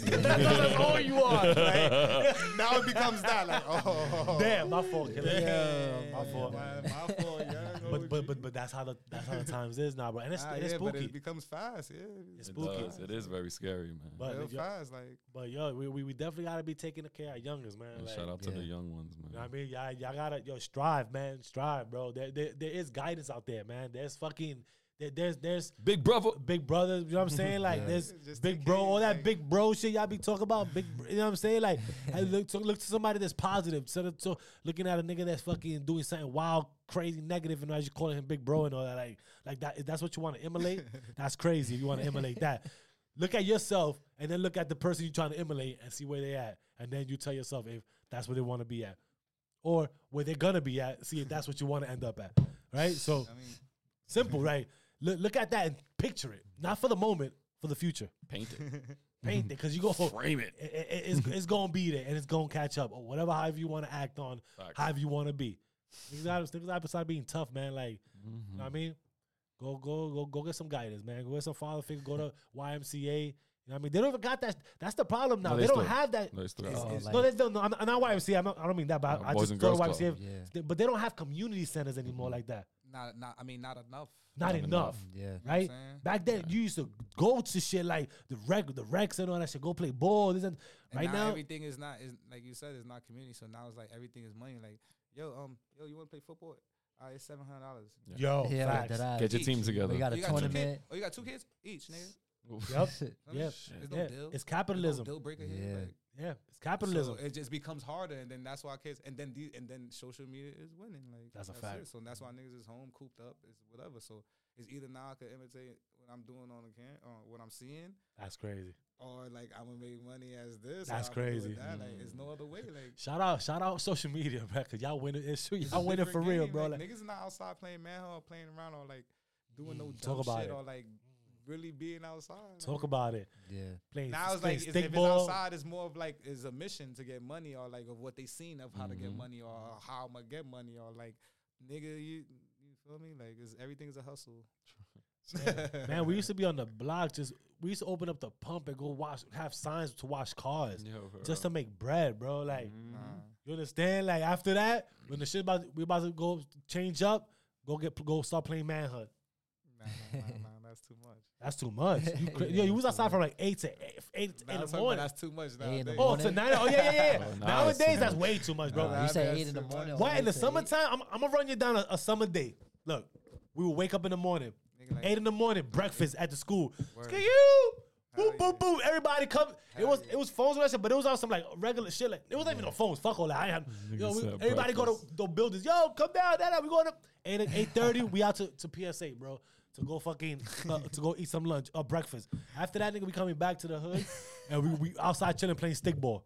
That's all you are. Like, now it becomes that, like, oh, Damn, my fault, killer. Damn, my fault. My, my fault, young But but but but that's how the that's how the times is now, bro. And it's Ah, it's yeah, but spooky. it becomes fast, yeah. It's It spooky. does. It is very scary, man. But Real yo, fast, like but yo, we, we, we definitely gotta be taking care of our youngers, man. And Like, shout out to the young ones, man. You know what I mean? Y'all, y'all gotta yo strive, man. Strive, bro. There, there, there is guidance out there, man. There's fucking there, there's there's Big brother. big brothers. You know what I'm saying? Like Yeah. there's Just big bro, all that like- big bro shit y'all be talking about. Big, br- you know what I'm saying? Like I look to look to somebody that's positive instead of to looking at a nigga that's fucking doing something wild, crazy, negative, and as you calling him big bro and all that. Like like that. If that's what you want to emulate, that's crazy. If you want to emulate that. Look at yourself and then look at the person you're trying to emulate and see where they at, and then you tell yourself if that's where they want to be at, or where they're gonna be at. See if that's what you want to end up at, right? So I mean, simple, right? Look, look at that and picture it, not for the moment, for the future. Paint it. paint it because you go Frame it. it- it- it's, it's gonna be there and it's gonna catch up or whatever however you want to act on Facts. however you want to be niggas gotta, niggas gotta start being tough man like you Mm-hmm. know what I mean go go go go get some guidance man go get some father figure go to YMCA you know what I mean they don't even got that that's the problem now No, they, they don't have that No, they still It's- Oh, it's- like- no, they don't. No, I'm I'm not YMCA. I'm not, I don't mean that, but No, I, I just and thought YMCA. Yeah. But they don't have community centers anymore like that. Not, not. I mean, not enough. Not, Not enough, enough. Yeah. right? saying? Back then, you used to go to shit like the rec, the Rex and all that shit. Go play ball. This and, And right now, now, everything is not is like you said, it's not community. So now it's like everything is money. Like, yo, um, yo, you want to play football? All right, seven hundred dollars. yo, Yeah, facts. Get your team together. We got a You got tournament. Oh, you got two kids each, nigga. Yep. I Yeah. There's no Yeah. deal. It's There's no capitalism. deal breaker here. Yeah. Like, Yeah, it's capitalism. So it just becomes harder, and then that's why kids, and then the, and then social media is winning. Like That's a it. fact. So that's why niggas is home cooped up, is whatever. So it's either now I can imitate what I'm doing on the can, uh, what I'm seeing, That's crazy. or like I'm gonna make money as this. That's I'ma do it crazy. That. Like it's no other way. Like Shout out, shout out social media, bro. Cause y'all winning. It's true. it's a Y'all winning for different real, bro. Like, Like, niggas not outside playing manhunt or playing around or like doing no Mm, dumb talk about shit it. or like really being outside. talk like, about it. Yeah. Playing, Now it's playing like if stick it's outside, it's more of like is a mission to get money or like of what they seen of how to get Mhm. money or how I'm gonna get money or like nigga you you feel me like it's everything's a hustle. Man, we used to be on the block. Just we used to open up the pump and go wash, have signs to wash cars, just to make bread, bro. Like, Nah. you understand? Like after that, when the shit about we about to go change up, go get go start playing manhunt. Nah, nah, nah, nah, that's too much. That's too much. You cra- Yeah, yo, you was outside from like eight to eight, eight Nah, in I'm the talking about morning. that's too much Eight in the nowadays. Oh, morning. tonight? Oh yeah, yeah, yeah. Oh, nah, Nowadays, that's- that's way too much, bro. Nah, you say that's eight in the too morning. much. What all in the to eight? summertime? I'm, I'm gonna run you down a, a summer day. Look, we will wake up in the morning, Nigga, like, eight in the morning, breakfast at the school. Word. Skip you. Hell Boop, boop, boop. Everybody come. it Hell was yeah. it was phones and that shit, but it was on some like regular shit. Like it wasn't even no phones. Fuck all that. I ain't have, yo, we, said everybody go to breakfast. the buildings. Yo, come down. That we going to eight eight thirty. we out to, to PSA, bro. To go fucking uh, to go eat some lunch or breakfast. After that, nigga, we coming back to the hood and we, we outside chilling playing stick ball.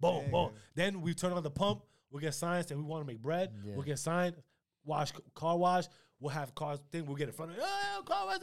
Boom, boom. Then we turn on the pump. We'll get signs and we want to make bread. Yeah. We'll get signed, wash car wash. We'll have cars thing. We'll get in front of oh, car wash.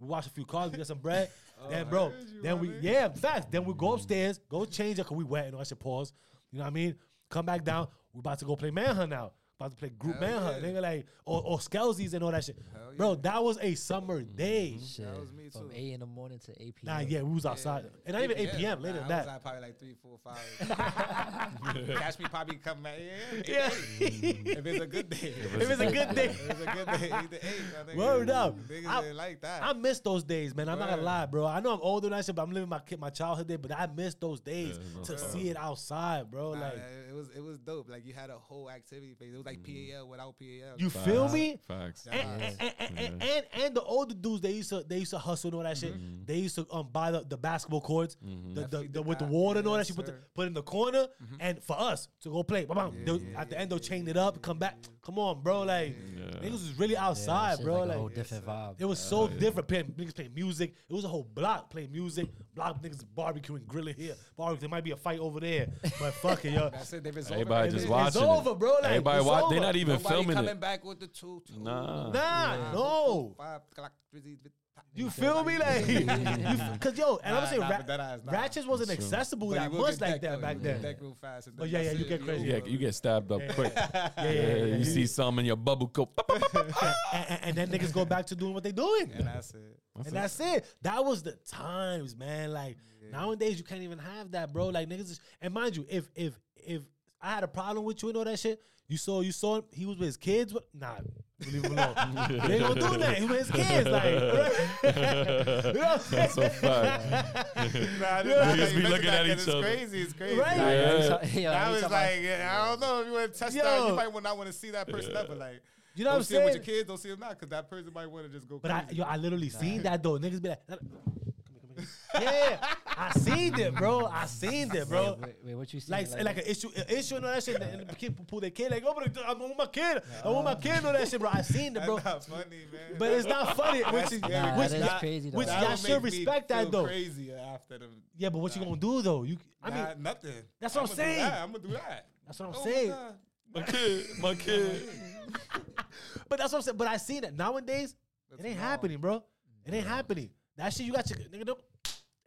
We wash a few cars. We get some bread. then, bro, then we yeah, facts. Then we go upstairs, go change it because we wet and I should pause. You know what I mean? Come back down. We're about to go play manhunt now. About to play group Hell manhunt. yeah. Nigga like or or Skelsies and all that shit. Hell Bro, yeah. that was a summer mm-hmm. day. Shit. That was me too. From too. eight in the morning to eight p.m. Nah, yeah, we was outside. And not even 8 p.m. later nah, than I was that. at probably like three, four, five. Catch me probably coming back. Yeah, yeah. Yeah. if it's a good day. If it's a good day. if it's a good day, either eight. I think Word up. Niggas I- didn't like that. I miss those days, man. I'm not gonna lie, bro. I know I'm older than that shit, but I'm living my kid, my childhood day. But I miss those days Yeah, no to doubt. see it outside, bro. Nah, like, it was it was dope. Like you had a whole activity phase. It was like mm-hmm. PAL without PAL. you feel me? Facts. And, and, and, and, and, and the older dudes, they used to they used to hustle and all that shit. Mm-hmm. They used to um buy the, the basketball courts, mm-hmm. the, the, Definitely the did with the that. water and all that Yes, shit, put, the, put in the corner, and for us to go play. Bam, bam. They'll- at the end, they'll chain it up, come back. Come on, bro. Like Yeah. niggas was really outside, shit bro. Like, Like, a whole different vibe. It was so different. Playing, niggas playing music. It was a whole block playing music. Block niggas barbecuing, grilling here. Barbecue. There might be a fight over there, but fuck it, yo. That's it. They was Everybody over. just It's watching. over, bro. Like, Everybody it's watch. over. They're not even Nobody filming coming it. back with the two. two Nah. Nah, no. Five o'clock, busy, bit- You feel me, like, cause yo, and I'm Nah, saying, nah, but that ass, nah. ratchets wasn't True. accessible But that you will much get like decked, that though. back You then. get decked real fast. and Oh, then yeah, yeah, that's you it, get crazy. Yeah, you get stabbed up quick. Yeah, yeah, Yeah, yeah, yeah, you see some in your bubble go. and, and, and then niggas go back to doing what they're doing. And that's it. and that's it. That was the times, man. Like nowadays, you can't even have that, bro. Like niggas, is, and mind you, if if if I had a problem with you and all that shit, you saw you saw him, he was with his kids. What? Nah, leave him alone. they ain't gonna do that. He with his kids, like. you know what I'm saying? That's a fact. Nah, Yeah. this Niggas be looking at each It's other. crazy. It's crazy. Right? Nah, Yeah. you saw- yo, That you was saw like, my- I don't know if you want to test Yo. that. You might want not want to see that person ever. Like, You know what don't I'm see him with saying? your kids. Don't see him now because that person might want to just go. But I, crazy. yo, I literally seen that though. Niggas be like, yeah, I seen it, bro. I seen it, bro. Wait, wait, wait, what you see? Like, like, an issue, an issue and all that shit. And the kid pull their kid like, oh, but I'm with my kid. I'm with my kid and all that shit, bro. I seen it, That's bro. not funny, man. But it's not funny. Which is, Nah, which, that is y'all- crazy, though. which That y'all would should make me respect that though. Crazy after the. Yeah, but what you gonna do though? You, I mean, nah, nothing. that's what I'm I'ma saying. I'm gonna do that. that's what I'm Oh, saying. nah. My kid, my kid. But that's what I'm saying. But I seen it nowadays. That's it ain't wrong. happening, bro. It ain't happening. That shit you got your nigga. Don't,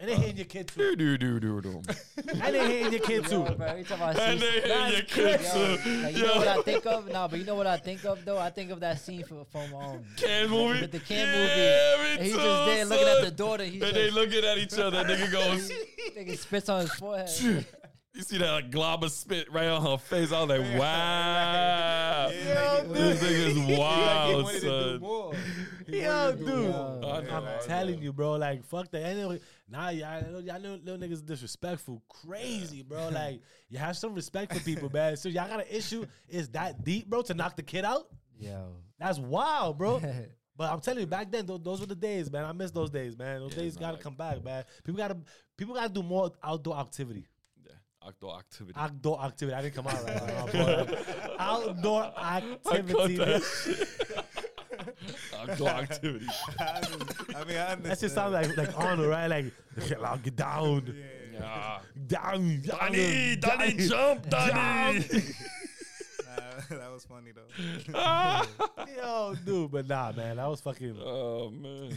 And they hitting your kid too. Do do do do do. And they hitting your kid too. Yo, bro, every time I And see, they hit That's your kids Yo, too. like, you know what I think of? Nah, but you know what I think of though? I think of that scene from, from um Can movie. with the can Yeah, movie. me And he's too, just there looking at the daughter. He's And they looking at each other. Nigga goes. nigga spits on his forehead. You see that like, glob of spit right on her face. I was like, wow. Yeah, This nigga's Like he wild, wanted to do son. More. He Yo, do dude. more. I I'm know, telling know. you, bro. Like, fuck that. Anyway, nah, y'all, y'all know little niggas disrespectful, crazy, bro. Like, you have some respect for people, man. So y'all got an issue. Is that deep, bro? To knock the kid out? Yo. That's wild, bro. But I'm telling you, back then, those, those were the days, man. I miss those days, man. Those Yeah, days gotta like- come back, man. People gotta, people gotta do more outdoor activity. Yeah, outdoor activity. Outdoor activity. I didn't come out right. now, boy. outdoor I activity. caught man. that shit. Outdoor activity. I just- I mean, I understand. That just sounds like like Arnold, right? Like, I'll get down, Yeah. down, Danny, down, Danny, down. jump, Danny. Nah, that was funny though. Yo, dude, but nah, man, that was fucking oh man.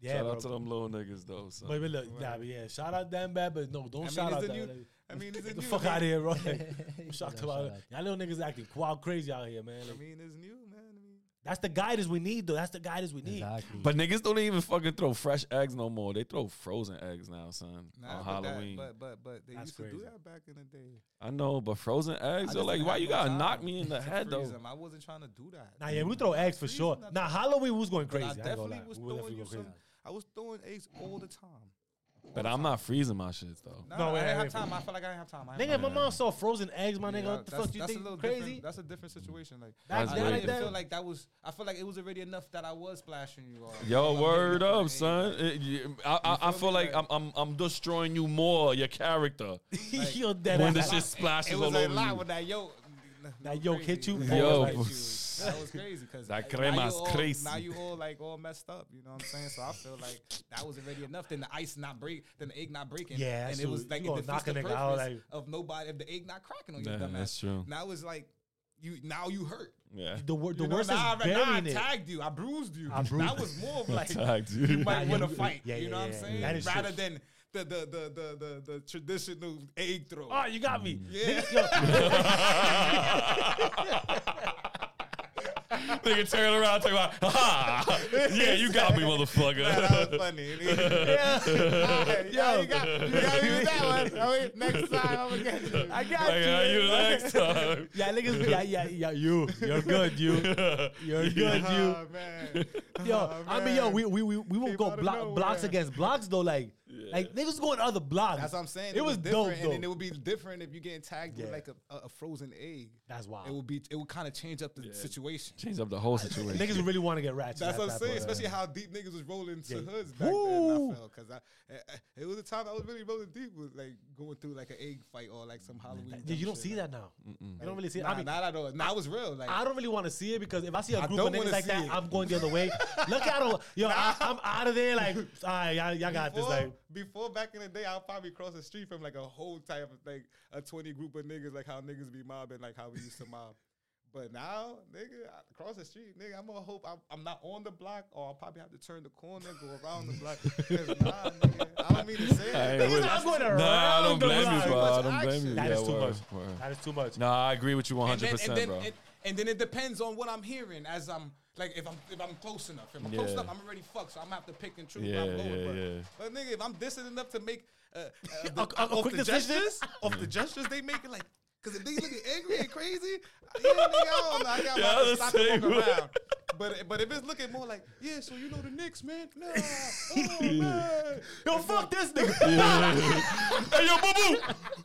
yeah, Shout bro. out to them little niggas though. Son. But, but look, nah, but yeah, shout out them bad, but no, don't I mean, shout it's out the them. new- Like, I mean, it's Get new. the fuck I out of here, bro. He I'm shocked about it. out. Y'all little niggas acting wild crazy out here, man. I Like, mean, it's new, man. I mean, that's the guidance we need, though. That's the guidance we need. Exactly. But niggas don't even fucking throw fresh eggs no more. They throw frozen eggs now, son. nah, on but that- Halloween. but but but they That's used to do that back in the day. I know, but frozen eggs, they're like, why you gotta time knock me in the head though? them. I wasn't trying to do that. Nah, yeah, we throw eggs for sure. them, Nah, Halloween was going crazy. I I ain't gonna definitely lie. was We throwing you some. crazy. I was throwing eggs all the time. But I'm not freezing my shit though. Nah, No, I wait, didn't wait, have time. I feel like I didn't have time. I Nigga, had my Yeah. mom saw frozen eggs, my nigga. What the fuck you think? Crazy? different- That's a different situation. Like Back That's I, then, I like didn't that. feel like that was. I feel like it was already enough that I was splashing you. Off. Yo, word up, son. It- you- I, I, I feel feel me? like I'm, I'm I'm destroying you more, your character. You're dead when the ass. shit splashes It all was a over lot you. when that yo. That yoke hit you? That Yo, yoke hit pues. you. That was crazy because That now crema's you all- crazy. Now you all like all messed up. You know what I'm saying? So I feel like that was already enough. Then the ice not break, then the egg not breaking. Yeah, and so it was like it knock defeats the nigga out, purpose like- of nobody if the egg not cracking on your Yeah, dumbass. that's true. Now it's like you now you hurt. Yeah. The, wor- the You know, worst is now, I- now I burying it. tagged you. I bruised you. I bruised- That was more of like Tagged you. you might Nah, win yeah, a fight. yeah, you yeah, know what I'm yeah. saying? That is true. Rather than the the, the the the the traditional egg throw. Oh, you got me. Yeah. Nigga turn around talking about, ha! Yeah, you got me, motherfucker. that was funny. yeah. yeah, you got, you got me with that one. I mean, next time I'm gonna get you. I got Like, how you. you next time? Yeah, niggas. Yeah, yeah, yeah. You, you're good. You, you're good. Oh, you. Oh, man. Yo, Oh, I mean, yo, we we we, we won't Came go out of block, blocks against blocks though. Like, like niggas going to other blocks. That's what I'm saying. It was different, dope, and though. then it would be different if you getting tagged Yeah. with like a, a, a frozen egg. That's wild. It would be. It would kind of change up the situation. Change up the whole situation. Niggas really want to get ratchet. That's at what I'm saying, point, especially how deep niggas was rolling to Yeah. hoods back Woo. then. I felt because I, I- I- it was a time I was really rolling deep with like going through like an egg fight or like some Halloween. Yeah, you don't shit, see that now. You don't really see it. Nah, I mean, not at all. Now it's real. Like I don't really want to see it because if I see a group of niggas like that, it. I'm going the other way. Look at them. Yo, I, I'm out of there. Like, all right, y'all, y'all got this. Like, before back in the day, I'll probably cross the street from like a whole type of like a 20 group of niggas, like how niggas be mobbing, like how we used to mob. But now, nigga, I cross the street, nigga, I'm gonna hope I'm, I'm not on the block, or I'll probably have to turn the corner, go around the block. nah, nigga, I don't mean to say I it. ain't with I'm it. going Nah, I don't the blame you, bro. I don't blame you. action. That yeah, is too word, much. word. That is too much. Nah, I agree with you 100, and then, percent and then, bro. And, and then it depends on what I'm hearing as I'm like if I'm if I'm close enough. If I'm close enough, I'm already fucked, so I'm gonna have to pick and choose Yeah, where I'm going. yeah, but, yeah. but nigga, if I'm distant enough to make uh, uh, the, a- a off quick the gestures, off the gestures they make it like. Cause if they looking angry and crazy, yeah, nigga, I don't know. I got Yeah, to the stop and walk around. But but if it's looking more like, yeah, so you know the Knicks, man. Nah, oh man. Yo, fuck this nigga. hey, yo, boo boo,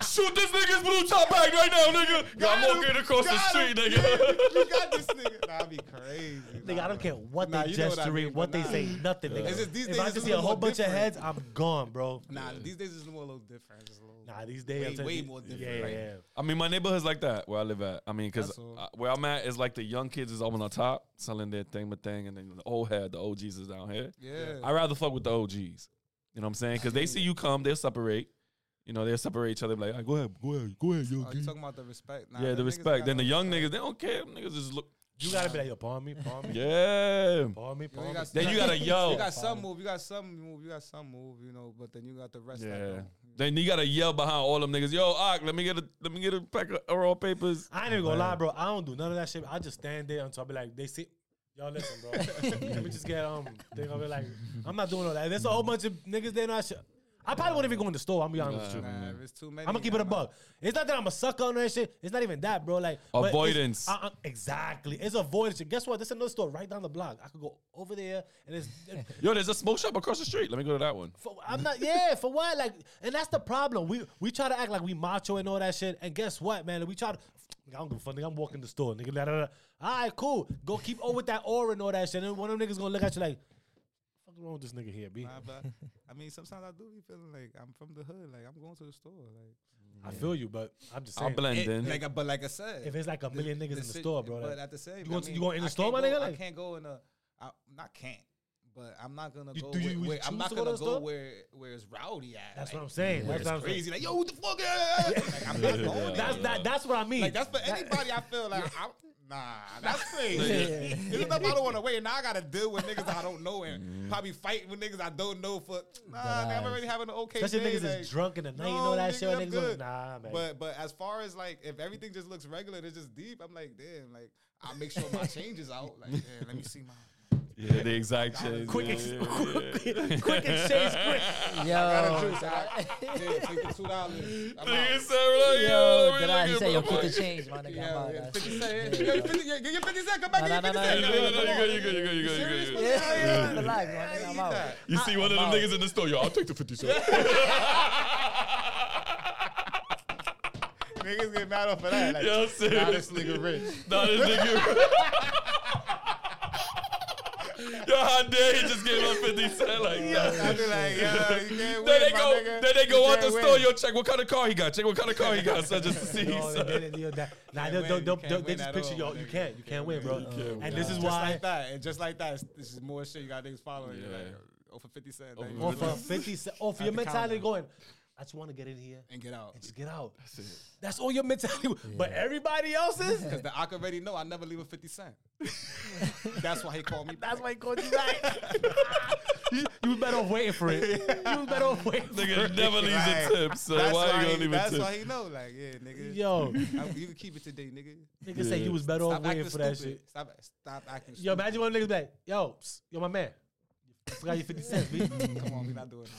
shoot this nigga's blue top bag right now, nigga. I'm Got him, walking across the street, him. nigga. you got this nigga. Nah, I be crazy. Nigga, I don't care what Nah, they you know what I mean, what they nah. say, nothing, nigga. It's just these if days I just see a whole more bunch of heads, I'm gone, bro. Nah, these days it's more a little different. It's a little, Nah, these days, Way- I'm way more different. yeah, Like- yeah. I mean, my neighborhood's like that where I live at. I mean, because where I'm at is like the young kids is up on the top selling their thing, but thing, and then the old head, the OGs is down here. yeah. I rather fuck with the OGs. You know what I'm saying? Because they see you come, they'll separate. You know, they'll separate each other. Like, "Hey, go ahead, go ahead, go ahead, yo. Oh, you talking about the respect? Nah, yeah, them the respect. Then the young respect. niggas, they don't care. Niggas just look. You gotta be like, yo, palm me, palm me, Yeah. palm me, palm me. Then you gotta yell. You got some move, you got some move, you got some move, you know, but then you got the rest. that Yeah. Don't. Then you gotta yell behind all them niggas. Yo, Ak, let me get a let me get a pack of raw papers. I ain't even gonna lie, bro. I don't do none of that shit. I just stand there until I be like, they see. Y'all listen, bro. Let me just get um. Thing. I'll be like, I'm not doing all that. There's a whole bunch of niggas there. Not shit. I probably won't even go in the store. I'm gonna be honest with you. Nah, if it's too many. I'm gonna keep it a I'm buck. It's not that I'm a sucker on that shit. It's not even that, bro. Like but it's- Avoidance. uh, uh, exactly. It's avoidance. Guess what? There's another store right down the block. I could go over there and it's. Yo, there's a smoke shop across the street. Let me go to that one. For, I'm not. Yeah, for what? Like, and that's the problem. We we try to act like we macho and all that shit. And guess what, man? We try to. I don't give a fuck. Nigga, I'm walking the store. Nigga, da, da, da. all right, cool. Go keep over with that aura and all that shit. And one of them niggas gonna look at you like, "What's wrong with this nigga here, b?" Nah, but I mean, sometimes I do be feeling like I'm from the hood. Like I'm going to the store. Like, I feel you, but I'm just saying. I'll saying. blend it- in. like, uh, but like I said, If it's like a million niggas in the sit- store, bro, But like- at the same, You I going to- mean, you going in the I store, can't my nigga? Like, I can't go in a. I not can't. But I'm not gonna You- go. do where, you where, I'm not gonna to the go where where it's rowdy at. That's like, what I'm saying. Where That's it's what I'm saying. crazy. Like yo, what the fuck? like, I'm not going That's that. That's what I mean. Like that's for anybody. I feel like I'm, nah, that's crazy. There's enough I don't want to wait. Now I gotta deal with niggas I don't know and Mm-hmm. probably fight with niggas I don't know for. Nah, Dead nigga, I'm already having an okay Especially day. niggas like, is drunk in the night, you know that nigga, shit. Niggas good. nah, man. But but as far as like if everything just looks regular, it's just deep. I'm like, damn, like I make sure my change is out. Like, damn, let me see my. Yeah, the exact change. quick, yeah, ex- yeah, yeah. quick exchange, quick. Got a Yo, juice. I got, yeah, take the two dollars. I'm Nigga out. said, oh, yo, yo, let did I? He look said, yo, keep the change, my nigga. I'm Yeah, out. yeah, 50 cent. yeah. Yeah, 50, Give your 50 cent. Come back. No, give no, 50 no, cent. you No, no, no, you good, you good, you good, you good, you good. Yeah, yeah, relax, my nigga. I'm out. You see one of them niggas in the store, yo, I'll take the 50 cent. Niggas get mad off of that. Like, Yo, nah, this seriously. nigga rich. Nah, this nigga. Yo, how dare he just gave him 50 cent like that? I be like, yo, you can't win, Then they my go, nigga. then they You go out the can't store. win. Yo, check what kind of car he got. Check what kind of car he got. So just to see. No, son. they, they, they, that, nah, Can't they'll, win, they'll, you they'll, can't they'll, they win just at picture all, yo. my You nigga. can't, you can't win, bro. Can't win. And this is Just why. like that, and just like that, it's- this is more shit. You got niggas following you. Yeah. Like, oh, for 50 cent. Oh, like, for Or for 50 cent, or for At your the mentality counter. going, I just want to get in here and get out. and just get out. That's it. That's all your mentality. But everybody else's, Because the Ak already know I never leave a 50 cent. That's why he called me. that's why he called you back. you, you was better off waiting for it. You was better off waiting for Nigga it. never leaves Right. a tip, so That's why you why gonna he- leave a That's why he know. Like, yeah, nigga. Yo, I- you can keep it today, nigga. nigga say you was better Stop off waiting acting for that shit. Stop, stop acting Yo, imagine one of them niggas like, yo, psst, yo, my man. I forgot your 50 cents, B. stupid. Come on, we not doing that.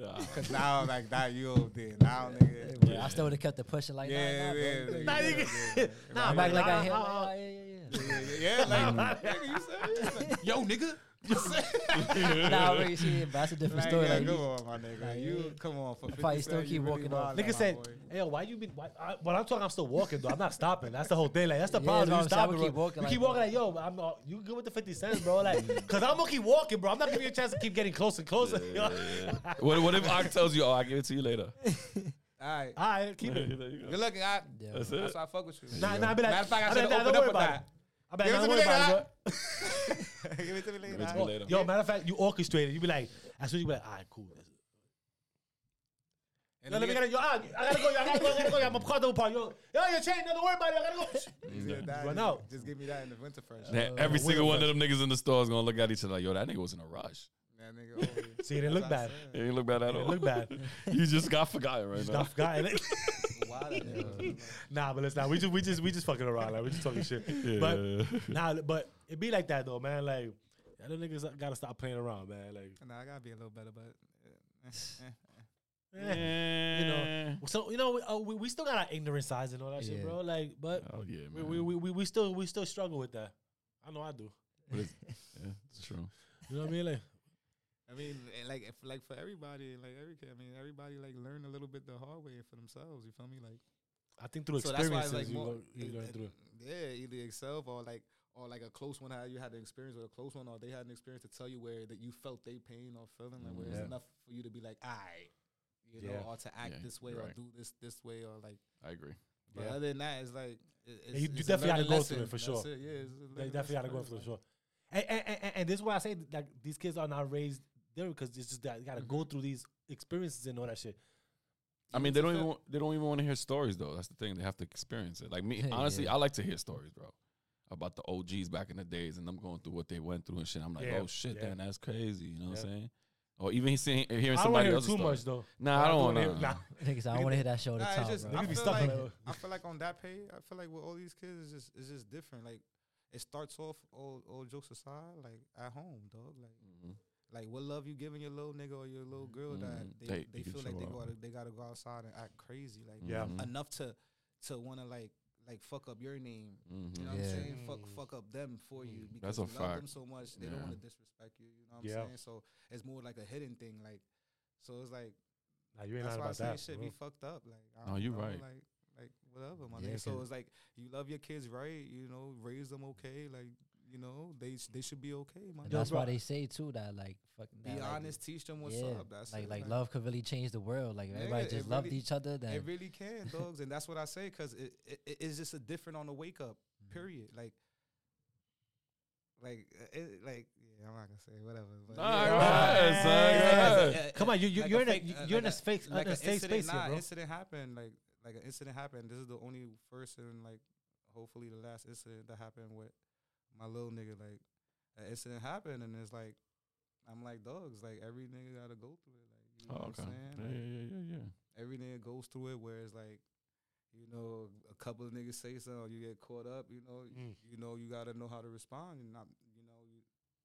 Nah. Cause now, like that, you over there. Now, nigga. Yeah, I still would have kept the pushing like Yeah, nah, nah, yeah, bro. yeah. Nah, nigga. Yeah. Nah, I'm but back like nah, I hit. like, yeah, yeah, Yeah, yeah, like, mm. nigga, you serious? Like, Yo, nigga. You serious? yeah. nah, but you see, but that's a different Like, story. yeah, Like, come you- on, my nigga. Like, you come on for I 50 probably still cent, keep really walking off. wildin', Nigga said, hey, yo, why you been, why, I, when I'm talking, I'm still walking, though. I'm not stopping. That's the whole thing. Like, that's the Yeah, problem. that's You what stopping, keep walking You keep walking like, yo, I'm, uh, you good with the 50 cents, bro? Like, because I'm going to keep walking, bro. I'm not giving you a chance to keep getting closer and closer. you know? What, what if Ak tells you, oh, I'll give it to you later? All right. All right, keep it. You go. Good looking, I. Yeah. That's That's why I fuck with you. Nah, nah, I be like, Matter of fact, I I should be have opened don't up worry with about that. It. I be like, Give it to don't me worry about later. it, bro. Give it to me later. Give it to all me right? later. Yo, matter of fact, you orchestrated. You be like, as soon as you be like, all right, cool. And Yo, let me get it. Yo, ah, I gotta go. I gotta go. I gotta go. I'm a car double park. Yo, yo, your chain. Don't worry about it. I gotta go. you said that, Run out. Just give me that in the winter fresh. Now, every single one of them niggas in the store is gonna look at each other like, yo, that nigga was in a rush. That nigga. See, it didn't look bad. what It I'm ain't look bad at all. It look bad. you just got forgotten right Just now. got forgotten. saying. Why that nigga? nah, but listen, nah, we just we just we just fucking around. Like we just talking shit. But nah, but it be like that though, man. Like y'all niggas gotta stop playing around, man. Like Nah, I gotta be a little better, but eh, you know. So you know, we, uh, we, we still got our ignorant sides and all that shit, bro. Like, but Oh yeah, we, man. we, we, we we still we still struggle with that. I know I do. yeah, it's true. You know what I mean? Like, I mean, like, if, like for everybody, like every kid, I mean, everybody like learn a little bit the hard way for themselves. You feel me? Like, I think through so experiences it's like you, more, go, you learn through. yeah, either yourself or like, or like a close one how you had an experience with a close one, or they had an experience to tell you where that you felt they pain or feeling, like where mm, Yeah. it's enough for you to be like, I, you know, Yeah. or to act Yeah, this way you're or right. do this this way or like. I agree. But Yeah. other than that, it's like it's, you- you it's a definitely gotta learning go through it for That's sure. it, Yeah, it's a They definitely gotta lesson go for for sure. And, and, and, and this is why I say that these kids are not raised there because it's just that you gotta go through these experiences and all that shit. I mean, they don't even want- they don't even want to hear stories though. That's the thing. They have to experience it. Like me, Yeah. honestly, I like to hear stories, bro. about the OGs back in the days and them going through what they went through and shit. I'm like, Yeah, oh shit, yeah. damn, that's crazy. You know what I'm saying? Or even seeing hearing I don't somebody to hear else's too story. much though. Nah, I don't want wanna hear- Nah. Niggas, I don't want to hear that show Nah, top, it's just, bro. I feel like, on. I feel like on that page, I feel like with all these kids, it's just it's just different. Like it starts off all all jokes aside, like at home, dog. Like Mhm. Like what love you giving your little nigga or your little girl that Mhm. they, They- they, feel like they gotta they gotta go outside and act crazy, like Yeah. Mhm. enough to to wanna like like fuck up your name. Mhm. You know what Yeah. I'm saying? Fuck Mm. fuck up them for you Mm. because That's a you love them so much they Yeah. don't want to disrespect you. You know what I'm Yeah. saying? So it's more like a hidden thing. Like so it's like Nah, you ain't that's lying why I about say that. shit bro. be fucked up. Like, I No, you know, right. Like, like whatever, my Yeah, nigga. So 'cause- it's like you love your kids, right? You know, raise them okay. Like, you know, they they should be okay, my And that's why they say too that like fucking Be that, like, honest, teach them what's yeah, up. That's like it, like love could really change the world. Like if Yeah, everybody it just loved really- each other, then It really can, dogs, and that's what I say because it, it it's just a different on the wake up. Mm-hmm. Period. Like, like uh, it, like yeah, I'm not gonna say whatever. But Nah, yeah. go Yeah, son, yeah, go yeah, ahead. yeah, yeah, Come on, you you like you're a in a fake- you- uh, you're in a like space like a safe incident, space nah, here, bro. incident happened. Like like an incident happened. This is the only first and like hopefully the last incident that happened with my little nigga. Like an incident happened, and it's like I'm like dogs. Like every nigga gotta go through it. Like you know Oh, what okay. I'm saying? Yeah, Like, yeah, yeah, yeah, yeah. every nigga goes through it. Whereas like. You know, a couple of niggas say something, you get caught up. You know, Mm. you know, you gotta know how to respond. And not, you know, you,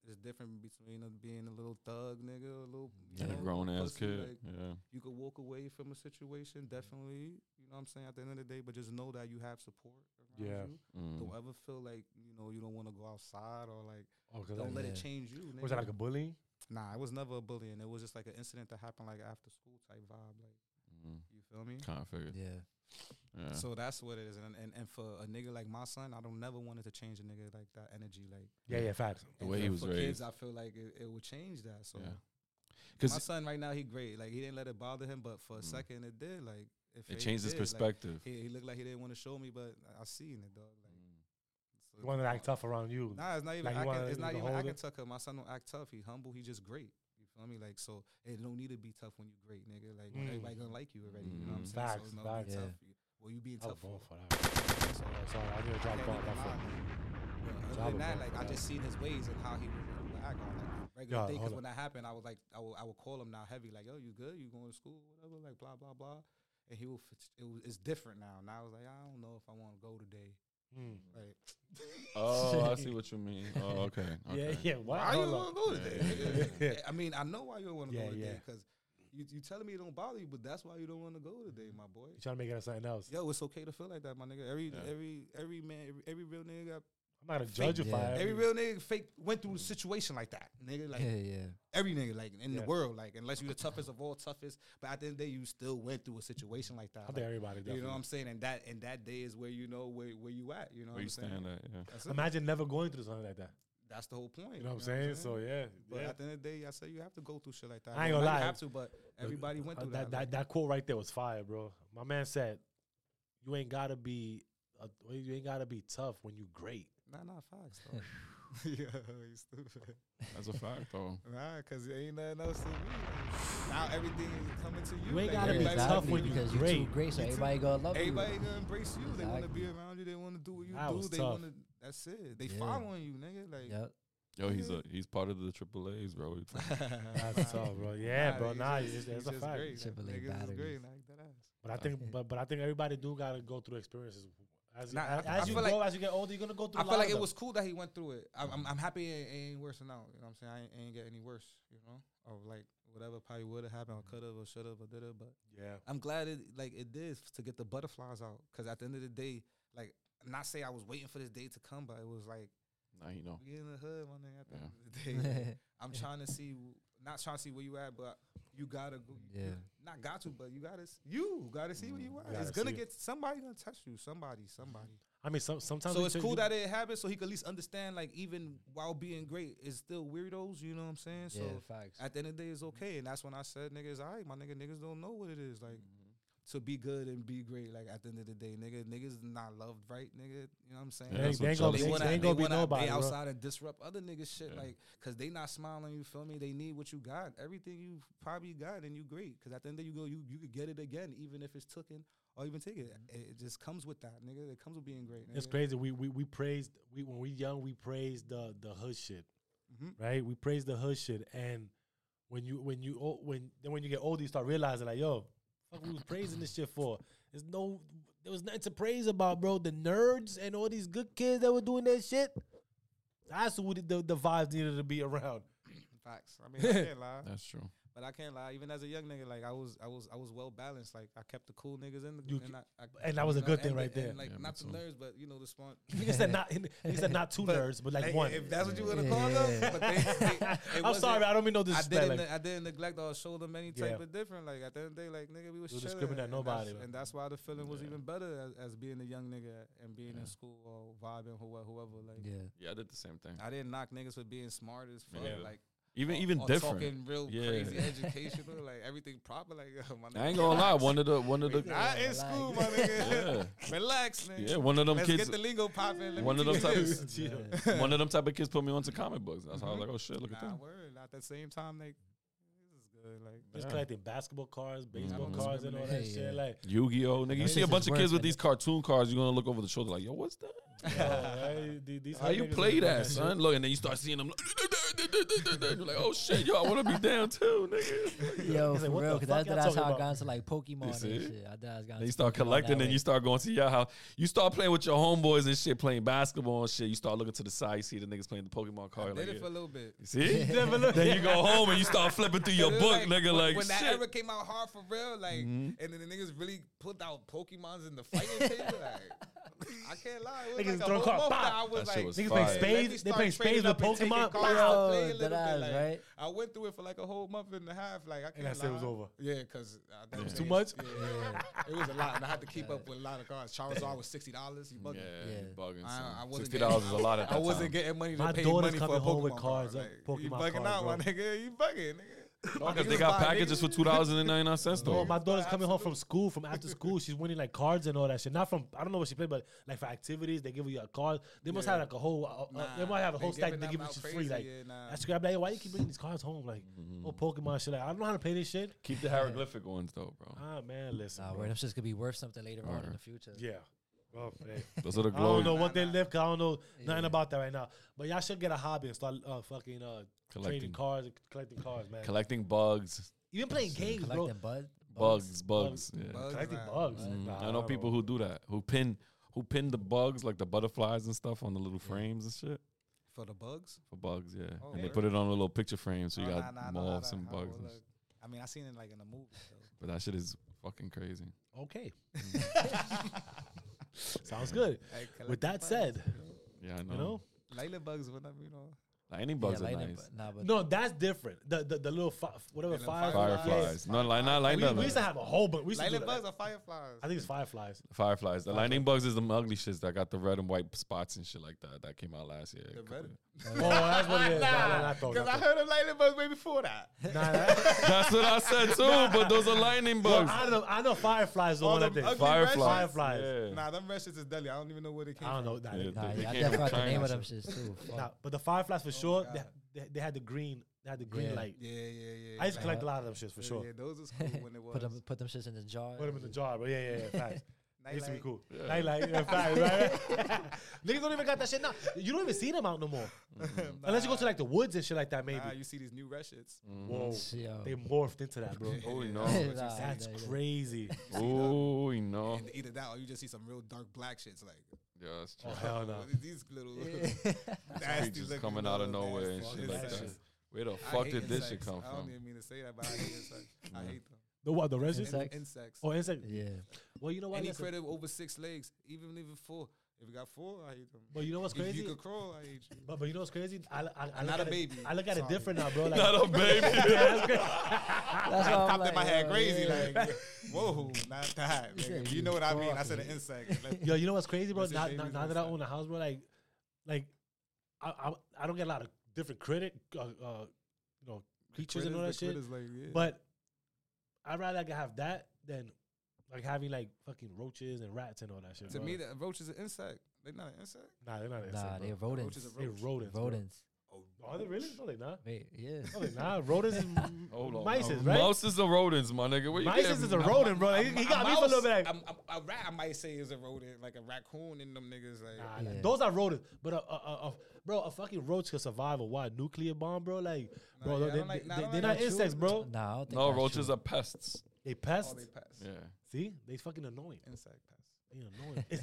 it's different between uh, being a little thug nigga, a little you And a know, grown ass pussy, kid. like, yeah. you could walk away from a situation, definitely. You know what I'm saying? At the end of the day, but just know that you have support around Yeah. you. Mm. Don't ever feel like, you know, you don't want to go outside or like Oh, 'cause don't like, let it change you. was that like a bullying? nah, it was never a bullying. It was just like an incident that happened like after school type vibe. Like, Mm. you feel me? Kind of figured. yeah, Yeah. So that's what it is. And, and and for a nigga like my son, I don't never wanted to change a nigga like that energy. Like Yeah, yeah, facts. The and way for- he was for raised. kids, I feel like it, it would change that. So Yeah. my son right now, he great. Like he didn't let it bother him, but for a Mm. second it did. Like it fade changed his did. Like, perspective. he, he looked like he didn't want to show me, but I- I seen it, dog. Like, Mm. so You want to act tough around you. Nah, it's not even. Like, acting, it's not even it? tough. 'cause my son don't act tough. He humble. He just great. You feel me? Like so, it don't need to be tough when you great, nigga. Like Mm. everybody gonna like you already. You know what I'm Mm. saying? Facts, so no, facts. be Yeah. tough. Well, you being tough for. for that. So, Sorry, I need to drop ball. My lie, fault. man. But Drop Other than that, like I just seen his ways and how he would, act on like regular day. hold Because when that happened, I was like, I would, I would call him now heavy, like, yo, you good? You going to school? Whatever, like blah blah blah. And he will. It was, it's different now. Now I was like, I don't know if I want to go today. Mm. Like, Oh, I see what you mean. Oh, okay. okay. Yeah, yeah. What? why you Hold want to go Yeah, today? yeah, yeah. I mean, I know why you don't want to Yeah, go today yeah. because you you telling me it don't bother you, but that's why you don't want to go today, my boy. You trying to make it out something else? Yo, it's okay to feel like that, my nigga. Every Yeah. every every man, every, every real nigga got I'm not gonna judge you Yeah. for it. every real nigga fake went through a situation like that, nigga. Like yeah, yeah. every nigga, like in Yeah. the world, like unless you the toughest of all toughest, but at the end of the day, you still went through a situation like that. I Like, think everybody. you know what. I'm saying? And that and that day is where you know where where you at. You know Where what you I'm saying? at? Yeah. Imagine never going through something like that. That's the whole point. You know what I'm saying? So yeah, But yeah. at the end of the day, I say you have to go through shit like that. I ain't Well, gonna not you lie. have to, but everybody went Uh, through that, that. that, like- that quote right there was fire, bro. My man said, "You ain't gotta be, uh, you ain't gotta be tough when you great." Nah, nah, facts though. yeah, you stupid. That's a fact, though. Nah, cause it ain't nothing else to me. Now everything is coming to you. You ain't gotta be everybody- tough when you because you're great. too great, so You too- everybody gonna love Everybody you. gonna embrace you. They want to be around you. They want to do what you That do. was They tough. want to. That's it. They Yeah. following you, nigga. Like, Yep. Yo, he's a he's part of the Triple A's, bro. That's tough, bro. Yeah, bro. he's Nah, just- it's, he's it's a fact. Triple A Niggas is batteries. Like that. But I think, but but I think everybody do gotta go through experiences. As, Nah, as, I- as I you feel go, like- as you get older, you're gonna go through. I a feel lot like of it them. was cool that he went through it. I'm, I'm, I'm happy it ain't worse than now. You know what I'm saying? I ain't, ain't get any worse. You know, or like whatever probably would have happened, or could have, or should have, or did have. But Yeah. I'm glad it like it did to get the butterflies out. Because at the end of the day, like not say I was waiting for this day to come, but it was like Now you know. we in the hood, my nigga. At the Yeah. end of the day, I'm trying to see, not trying to see where you at, but you gotta go. you- Yeah. Not got to, but you gotta you gotta see where you mm, at. Gotta It's gonna see it. get somebody gonna touch you. Somebody, somebody. I mean, some, sometimes. So it's take- cool that it happened, so he could at least understand, like even while being great, it's still weirdos. You know what I'm saying? So yeah, facts. at the end of the day, it's okay, and that's when I said, "Niggas, all right, my nigga, niggas don't know what it is like. To be good and be great. Like at the end of the day, nigga, niggas not loved right, nigga. You know what I'm saying? Yeah, They, ain't what gonna, Chuck they, said. they ain't gonna be wanna nobody. be bro. outside and disrupt other niggas shit, Yeah. like, cause they not smiling. You feel me? They need what you got, everything you probably got, and you great. Cause at the end of the day, you go, you you could get it again, even if it's taken or even take it. It, it just comes with that, nigga. It comes with being great. It's crazy. We we we praised we when we young we praised the the hood shit, Mhm. right? We praised the hood shit, and when you when you when then when you get older, you start realizing like, yo, fuck, we was praising this shit for. There's no there was nothing to praise about, bro. The nerds and all these good kids that were doing that shit. That's who the, the, the vibes needed to be around. Facts. I mean, I can't lie. That's true. But I can't lie. Even as a young nigga, like I was, I was, I was well balanced. Like I kept the cool niggas in the, You and, c- I, I, and that was a you know, good thing and right there. and, like Yeah, not me the nerds, but you know the smart. Nigga said not he said not two But, nerds, but like Hey, one. If that's what you want to call them, but they, they, I'm sorry, I don't mean no I disrespect. didn't. Like, I didn't neglect or show them any type Yeah. of different. Like at the end of the day, like nigga, we was You chilling. discriminate and nobody, that's- and that's why the feeling was Yeah. even better as, as being a young nigga and being Yeah. in school or vibing whoever. whoever like Yeah. Yeah, I did the same thing. I didn't knock niggas for being smart as fuck. Like Even or- even or different. talking real Yeah. crazy educational, like everything proper. Like my I ain't gonna lie. One of the one of the Wait, not in school, my nigga. yeah Relax, nigga. yeah one of them Let's kids get the lingo popping. Let one me of them type- this. Yeah. one of them type of kids put me onto comic books. That's how I was like, mm-hmm. oh shit, look at that. them. word. At the same time, like this is. Like just Yeah. collecting basketball cards, baseball don't cards, and all that discriminate. shit. Yeah. Like, Yu-Gi-Oh, nigga. You see a bunch of kids with these cartoon cards. You're gonna look over the shoulder like, yo, what's that? yo, hey, these- these How you play is doing that, shit. son? Look, and then you start seeing them. You're like, oh shit, yo, I want to be down too, nigga. Yo, He's for real, because that's, y'all that's talking how I got into like Pokemon and shit. I, I got Then into you start Pokemon collecting, and you start going to your house. You start playing with your homeboys and shit, playing basketball and shit. You start looking to the side, you see the niggas playing the Pokemon I card. did Like, it yeah. for a little bit. You see? Never look- then you go home and you start flipping through your book, like, nigga. when, Like, when that shit. era came out hard for real, like, Mhm. and then the niggas really put out Pokemons in the fighting table. Like, I can't lie, it was Niggas like a throwing whole cards, month I was That shit like, was Niggas fire. playing spades. They start playing spades with up Pokemon. cards Wow. out, play a little that bit, ass, like, right? I went through it for like a whole month and a half. Like I can't And that shit was over. Yeah, because it was was too much? Yeah, it was a lot, and I had to keep up with a lot of cards. Charizard was sixty dollars. You Yeah, bugging? Yeah. you bugging. I- I wasn't Sixty dollars is a lot at I wasn't time. getting money to My pay daughter's money for a coming home Pokemon with cards, card. uh, Like, you bugging out, my nigga. You bugging, nigga. No, 'cause Niggas they got packages for two dollars and ninety nine cents No, though. my daughter's coming home from school, from after school. She's winning like cards and all that shit. Not from I don't know what she played, but like for activities, they give you a card. They must Yeah. have like a whole. Uh, uh, they might have a whole they stack. They give you out free. crazy, Like yeah, nah. that's great. I'm like, yo, why you keep bringing these cards home? Like Mhm. oh Pokemon shit. Like I don't know how to play this shit. Keep the hieroglyphic ones though, bro. Ah man, listen. Nah, bro. where them gonna be worth something later on in the future. Yeah. Well, hey. Those are the I don't glow know what they live. Cause I don't know nothing about that right now. But y'all should get a hobby and start uh, fucking uh, trading collecting, cards, and collecting cars, man. collecting bugs, Even playing games, bro. Collecting bud, bugs, bugs. Bugs. Yeah. Bugs, Collecting nah. bugs. Mhm. Nah, I know don't people who do that, who pin, who pin the bugs like the butterflies and stuff on the little frames and shit For the bugs. for bugs. Yeah, Oh, and they word. put it on a little picture frame, so you Oh, got nah, nah, nah, moths nah, and nah, bugs. well, and shit. I mean, I seen it like in a movie. So. But that shit is fucking crazy. Okay. Sounds good. With that said, Yeah, I know. you know, Layla bugs, whatever you know. Like, any bugs yeah, are lightning nice. bu- Nah, but no, that's different. The the, the little fi- whatever The little fire fireflies. Fireflies, no, like not like We, that. we used to have a whole bunch. We used to do Layla that. bugs are fireflies. I think it's fireflies. Fireflies. The lightning bugs is the ugly shits that got the red and white spots and shit like that. That came out last year. The red- Oh, that's what it is. Nah, nah, nah, Nah, throw, because I throw. heard of Layla bugs way before that. Nah, nah. That's what I said too. But those are lightning Well, bugs. I know, I know fireflies. The All one I them think. ugly Fireflies. Fireflies. Yeah. Nah, them red shits is deadly. I don't even know where they came I don't from. know. Nah, Yeah, nah, they yeah, I came definitely forgot the name of them shits too. nah, but the fireflies for oh, sure. They, they, they had the green. They had the green Yeah. light. Yeah, yeah, yeah. I used to collect a lot of them shits for yeah, sure. Yeah, those was cool when it was. put them, put them shits in the jar. Put them in the jar, but yeah, yeah, yeah. Facts. They used to be Nightlight. cool. Yeah. Nightlight, yeah, facts, right? Niggas don't even got that shit now. You don't even see them out no more. Unless you go to like the woods and shit like that, maybe. Nah, you see these new red shits. Mhm. Whoa. Yo. They morphed into that, bro. Oh, no, know. Nah, That's nah, crazy. Oh, we know. Either that or you just see some real dark black shits like Yeah, oh, that's true. Oh, hell no. these little nasty Creatures looking coming out of nowhere and nasty shit like that. Where the I fuck hate did this shit insects. come I don't from? even mean to say that, but I hate insects. I hate them. The what? The resin? Insect? Insects. Oh, insect. yeah. Well, you know what? Any Listen, critter over six legs, even even four. If you got four, I hate them. But you know what's crazy? If crazy? you could crawl, I hate you. But, but you know what's crazy? I, I, I I'm look not at a it- baby. I look at it different now, bro. Like, Not a baby. yeah, that's great. That's That I'm popped like, in my head yo, crazy, yeah. like, whoa, not that. You nigga. You you know what I mean? I said an insect. Like, Yo, you know what's crazy, bro? What's his Now, now, now that I own a house, bro, like, like, I, I, I don't get a lot of different critic, uh, uh, you know, creatures and all that shit. critters, like, yeah. But I'd rather like have that than like having like fucking roaches and rats and all that shit. to bro. me, the roach is an insect. They're not an insect. nah, they're not Nah, insect, they're bro. rodents. Roach is a They're roach. rodents. bro. Rodents. Are they really? No, they not. Wait, yeah. No, they not. Rodents is Hold on. mice, Uh, right? Mouse is the rodents, my nigga. Where you Mice is a rodent, bro. He, he got me for a little bit. Like, I'm, I'm, a rat, I might say is a rodent, like a raccoon in them niggas. Like, Nah, nah, Yeah. Those are rodents, but a, a, a, a bro, a fucking roach can survive a what nuclear bomb, bro? Like, bro, yeah, I they, don't like- they, nah, I they, don't they're like not that insects, bro. Nah, I don't think No, that's roaches true. are pests. They pests. oh, they pests. Yeah. See, they fucking annoying. Insect pests. They annoying. They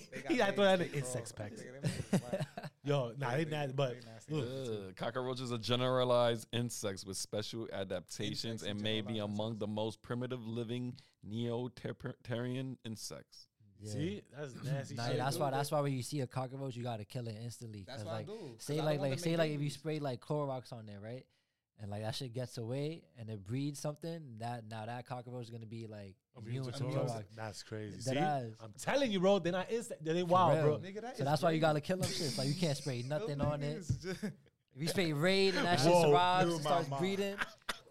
he got I throw that legs, in they insects crawl. packs. Nigga, them niggas whack. Yo, nah, they not, but They nasty. ugh. Ugh. Cockroaches are generalized insects with special adaptations Insects and may be generalized among the most primitive living neopteran insects. Yeah. see, that's nasty Nah, shit. that's why. That's why when you see a cockroach, you gotta kill it instantly. That's Cause what I like, do. 'cause say I like like say like if you spray like Clorox on there, right? And like that shit gets away and it breeds something. That now that cockroach is gonna be like Immune immune to to Clorox? Clorox. That's crazy. Dead See, ass. I'm telling you, bro, they're not insect. They wild, bro. Nigga, that So is that's why you gotta kill them shits. Like you can't spray nothing on it. If you spray raid and that shit Whoa, survives and starts mind. breeding,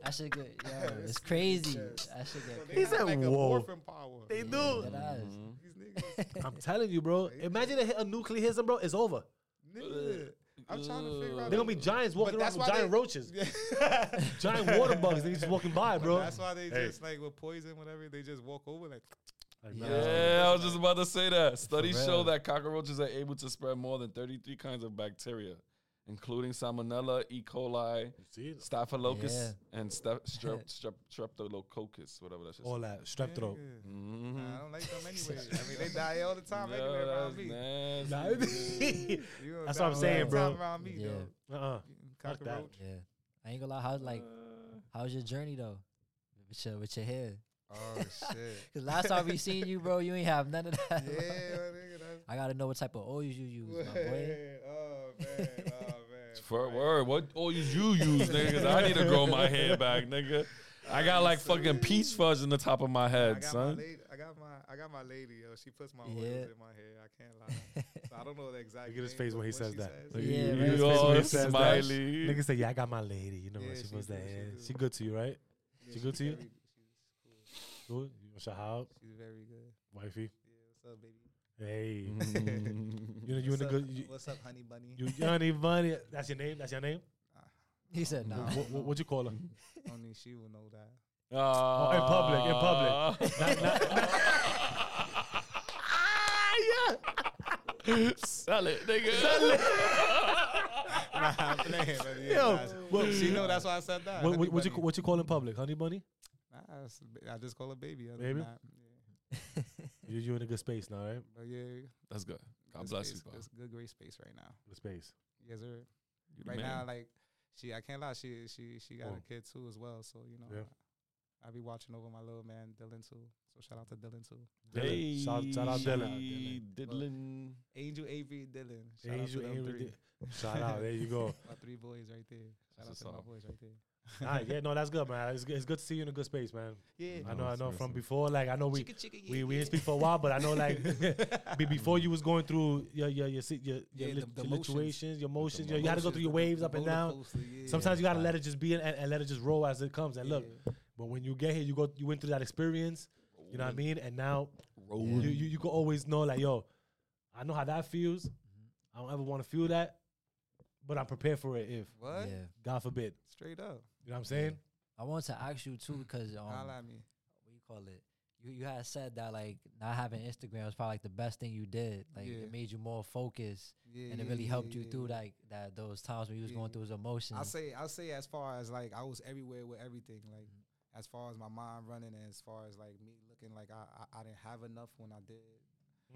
that shit good. Yo, it's crazy. just- That shit So get they He got said, like a "Whoa." morphing power. They do. Dead ass. Mhm. These niggas, I'm telling you, bro. Imagine they hit a nuclear hit bro. It's over. nigga. I'm trying to figure out. They're gonna be giants walking around with giant they- roaches, Yeah. giant water bugs. They just walking by, But bro. That's why they Hey. just like with poison, whatever. They just walk over like. Like, Yeah. man, Yeah, I was just about to say that. Studies show that cockroaches are able to spread more than 33 kinds of bacteria, including Salmonella, E. coli, Staphylococcus, Yeah. and strep, strep, strep, streptococcus, whatever that shit. all that strep throat. nigga. Mm-hmm. Nah, I don't like them anyway. I mean, they die all the time anyway Yeah, around that's me. nasty. Nah, nigga. You gonna That's what I'm saying, bro. time Around me, Yeah. though. Uh-uh. Fuck that. Cockroach. Yeah, I ain't gonna lie. How's like how's your journey though? With your with your hair. Oh shit. Cause last time we seen you, bro, you ain't have none of that. my nigga. I gotta know what type of oils you use, my boy. oh man. Oh man. For word, what oils you use, nigga? 'Cause I need to grow my hair back, nigga. I got like fucking peach fuzz in the top of my I head, got my son. lady. I got my. I got my lady. Yo, she puts my oils Yeah. in my hair. I can't lie. So I don't know the exact. Look at his face when he says that. says- Yeah, you- man. look at his You all he says that. smiley. Nigga say, "Yeah, I got my lady. You know Yeah, what she she supposed to. do, she yeah. She good to you, right? Yeah, She good to you? very- She's cool. Good. You want shout out, She's very good. wifey? Yeah, what's up, baby? Hey, Mm. you know you in what's the up, good. You, What's up, honey bunny? you Johnny Bunny. That's your name. That's your name. he said no. What, what, what you call her? Only she will know that. Oh, in public, in public. Not- not- Sell it, nigga. nah, I'm playing, but yeah, Yo, nah, what- she know that's why I said that. What, honey what, what you bunny. what you call in public? Honey bunny. Nah, it's- I just call her baby. Other Baby? That, yeah. You you in a good space now, right? Uh, but yeah, That's good. God good bless space, you, bro. It's good, great space right now. Good space. Yes, sir. You the right now, like she, I can't lie, she she she got Oh. a kid too as well. So you know, Yeah. I, I be watching over my little man Dylan too. So shout out to Dylan too. Dylan. Shout, shout out Shout Dylan. Dylan. Angel Avery Dylan. Shout out Angel, to them Angel, three. Di- Shout out. There you go. My three boys right there. Shout That's out to what's my boys right there. All right, yeah, no, that's good, man. It's good, it's good to see you in a good space, man. Yeah. I know, I know. From nice. before, like I know we Chicka, chicka, we yeah, we yeah. didn't speak for a while, but I know like be- before you was going through your your your your, your, Yeah, lit- the- the your motions. situations, your motions. the your- you had to go through your waves up and down. Sometimes you gotta let it just be and, and let it just roll as it comes. And look, but when you get here, you go you went through that experience. You know what I mean? And now you, you you can always know like, yo, I know how that feels. Mm-hmm. I don't ever want to feel that, but I'm prepared for it if What? Yeah. God forbid. Straight up. You know what I'm saying? I want to ask you too, because um, Holla at me. what you call it? You you had said that like not having Instagram was probably like the best thing you did. Like Yeah. it made you more focused, Yeah, and it yeah, really yeah, helped you yeah, through yeah. like that those times when you was going through those emotions. I'll say I'll say as far as like I was everywhere with everything. Like as far as my mind running and as far as like me looking like I I, I didn't have enough when I did.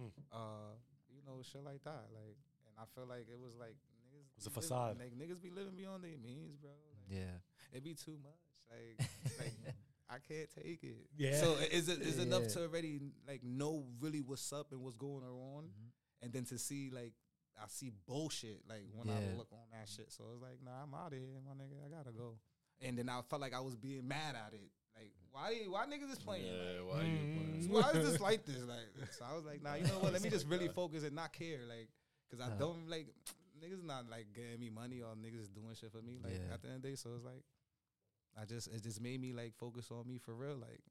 Mm. Uh, you know, shit like that. Like and I feel like it was like niggas was a be living- facade. Like niggas be living beyond their means, bro. Like, yeah. it'd be too much. Like like I can't take it. Yeah. So is it is enough to already like know really what's up and what's going on, Mhm. and then to see like I see bullshit like when Yeah. I look on that shit. So it's like, nah, I'm out of here, my nigga. I gotta go. And then I felt like I was being mad at it. Like, why why niggas is playing? Yeah, Like, why you Mm. playing? why is this like this? Like, so I was like, nah, you know what? Let me just really focus and not care. Like, cause I Uh. don't like niggas not like getting me money or niggas doing shit for me. Like Yeah. at the end of the day, so it's like, I just it just made me like focus on me for real. Like,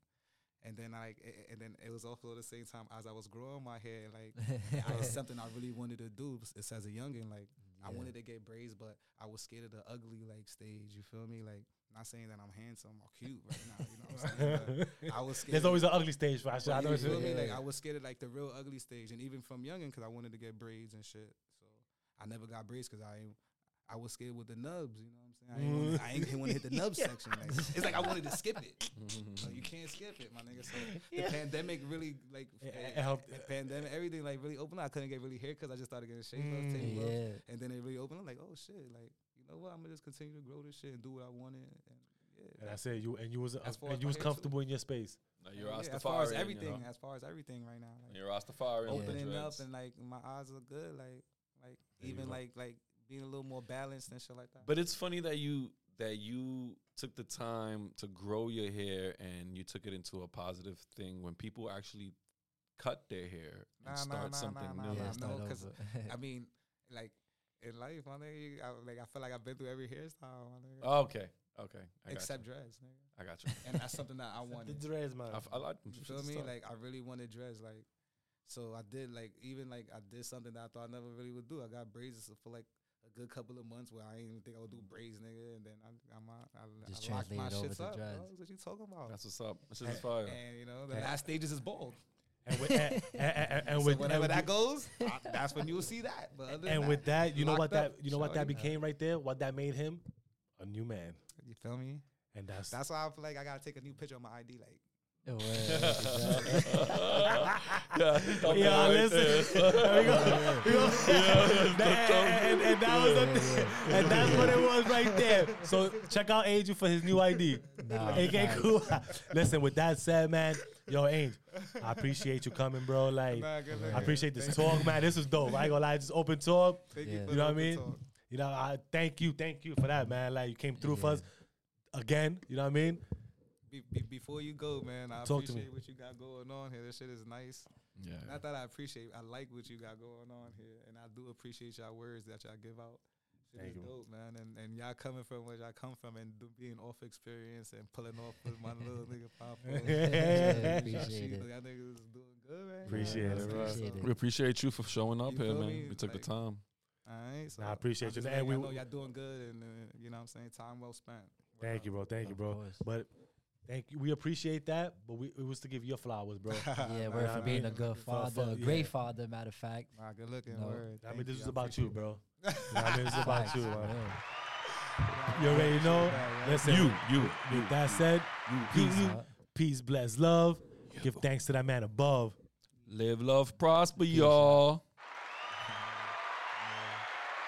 and then I a- and then it was also at the same time as I was growing my hair. Like, I was something I really wanted to do. It's as a youngin. Like, I wanted to get braids, but I was scared of the ugly like stage. You feel me? Like not saying that I'm handsome or cute right now. You know what I'm saying? But I was scared. There's always an ugly stage for us. I know you it's- feel me? Like I was scared of like the real ugly stage, and even from youngin, because I wanted to get braids and shit. So I never got braids because I ain't- I was scared with the nubs. You know what I'm saying? I ain't, wanna, I ain't want to hit the nub section. Like, it's like I wanted to skip it. Like, you can't skip it, my nigga. So the pandemic really like It- eh, it helped. the pandemic, everything like really opened. up. I couldn't get really hair because I just started getting shaved Mm. up, tape up, Yeah. and then it really opened. up like, oh shit, like you know what? I'm gonna just continue to grow this shit and do what I wanted. And yeah, And that's it. You and you was As far and you was hair, too. comfortable in your space. Now you're yeah, Rastafarian. as far as you everything, know? as far as everything right now. Like, You're Rastafarian. with the opening up and like my eyes look good, like like There even like like being a little more balanced and shit like that. But it's funny that you that you took the time to grow your hair and you took it into a positive thing when people actually cut their hair and Nah, nah, start nah, something nah, new. nah, Yeah, nah. start no, 'cause over. I mean, like in life, my nigga, you- I, like I feel like I've been through every hairstyle, my nigga, Oh, okay, okay, I except you. dreads, nigga. I got you. And that's something that I wanted. The wanted. dreads, man. I, f- I like them. You feel me? Like I really wanted dreads, like. So I did like even like I did something that I thought I never really would do. I got braids for like a good couple of months where I didn't even think I would do mm. braids, nigga. And then I, I'm out, I, Just I locked my translate it over shits to up. dreads. Bro. What you talking about? that's what's up. This is And- fire. and you know the last stages is bald. and with, and, and, and, and so with whenever and that goes, I, that's when you'll see that. But other than and with that, you know what locked that up, you know what that shorty. became right there. What that made him a new man, You feel me? and that's That's why I feel like I gotta take a new picture on my ID. Like, Yeah, word. yeah, Yeah, listen. There we go. We go. That- and, and, and that was the thing. and that's what it was right there. So check out Angel for his new ID. Nah, Okay, facts. cool. Listen, with that said, man, yo, Angel, I appreciate you coming, bro. Like, Nah, I appreciate this Thank talk, man. This is dope. I ain't gonna lie, just open talk. Thank Yeah. you, You know what I mean? talk. You know, I thank you, thank you for that, man. Like, you came through for us again. You know what I mean? Be, be, before you go, man, I Talk appreciate what you got going on here. This shit is nice. Yeah. Not that I appreciate, I like what you got going on here, and I do appreciate y'all words that y'all give out. Shit Thank is you. dope, man, and and y'all coming from where y'all come from and do, being off experience and pulling off with my little nigga pop. Yeah, appreciate it. Y'all niggas is doing good, man. Appreciate it, bro. Appreciate it. We appreciate you for showing up You here, man. me? We took Like- the time. All right, so Nah, I appreciate I'm you. just And we- y'all know y'all doing good, and uh, you know what I'm saying time well spent. Thank you, bro. Thank you, bro. But thank you. We appreciate that, but we it was to give your flowers, bro. Yeah, Nah, word for being a mean, good father, a great yeah. father, matter of fact. Nah, good looking. No. Word. I mean, this you, is about you, bro. You know I mean, this is about you, man. You already know. Listen, You, you, with that said, peace, peace, bless, love. Give thanks to that man above. Live, love, prosper, y'all.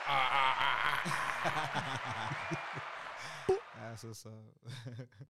That's what's up.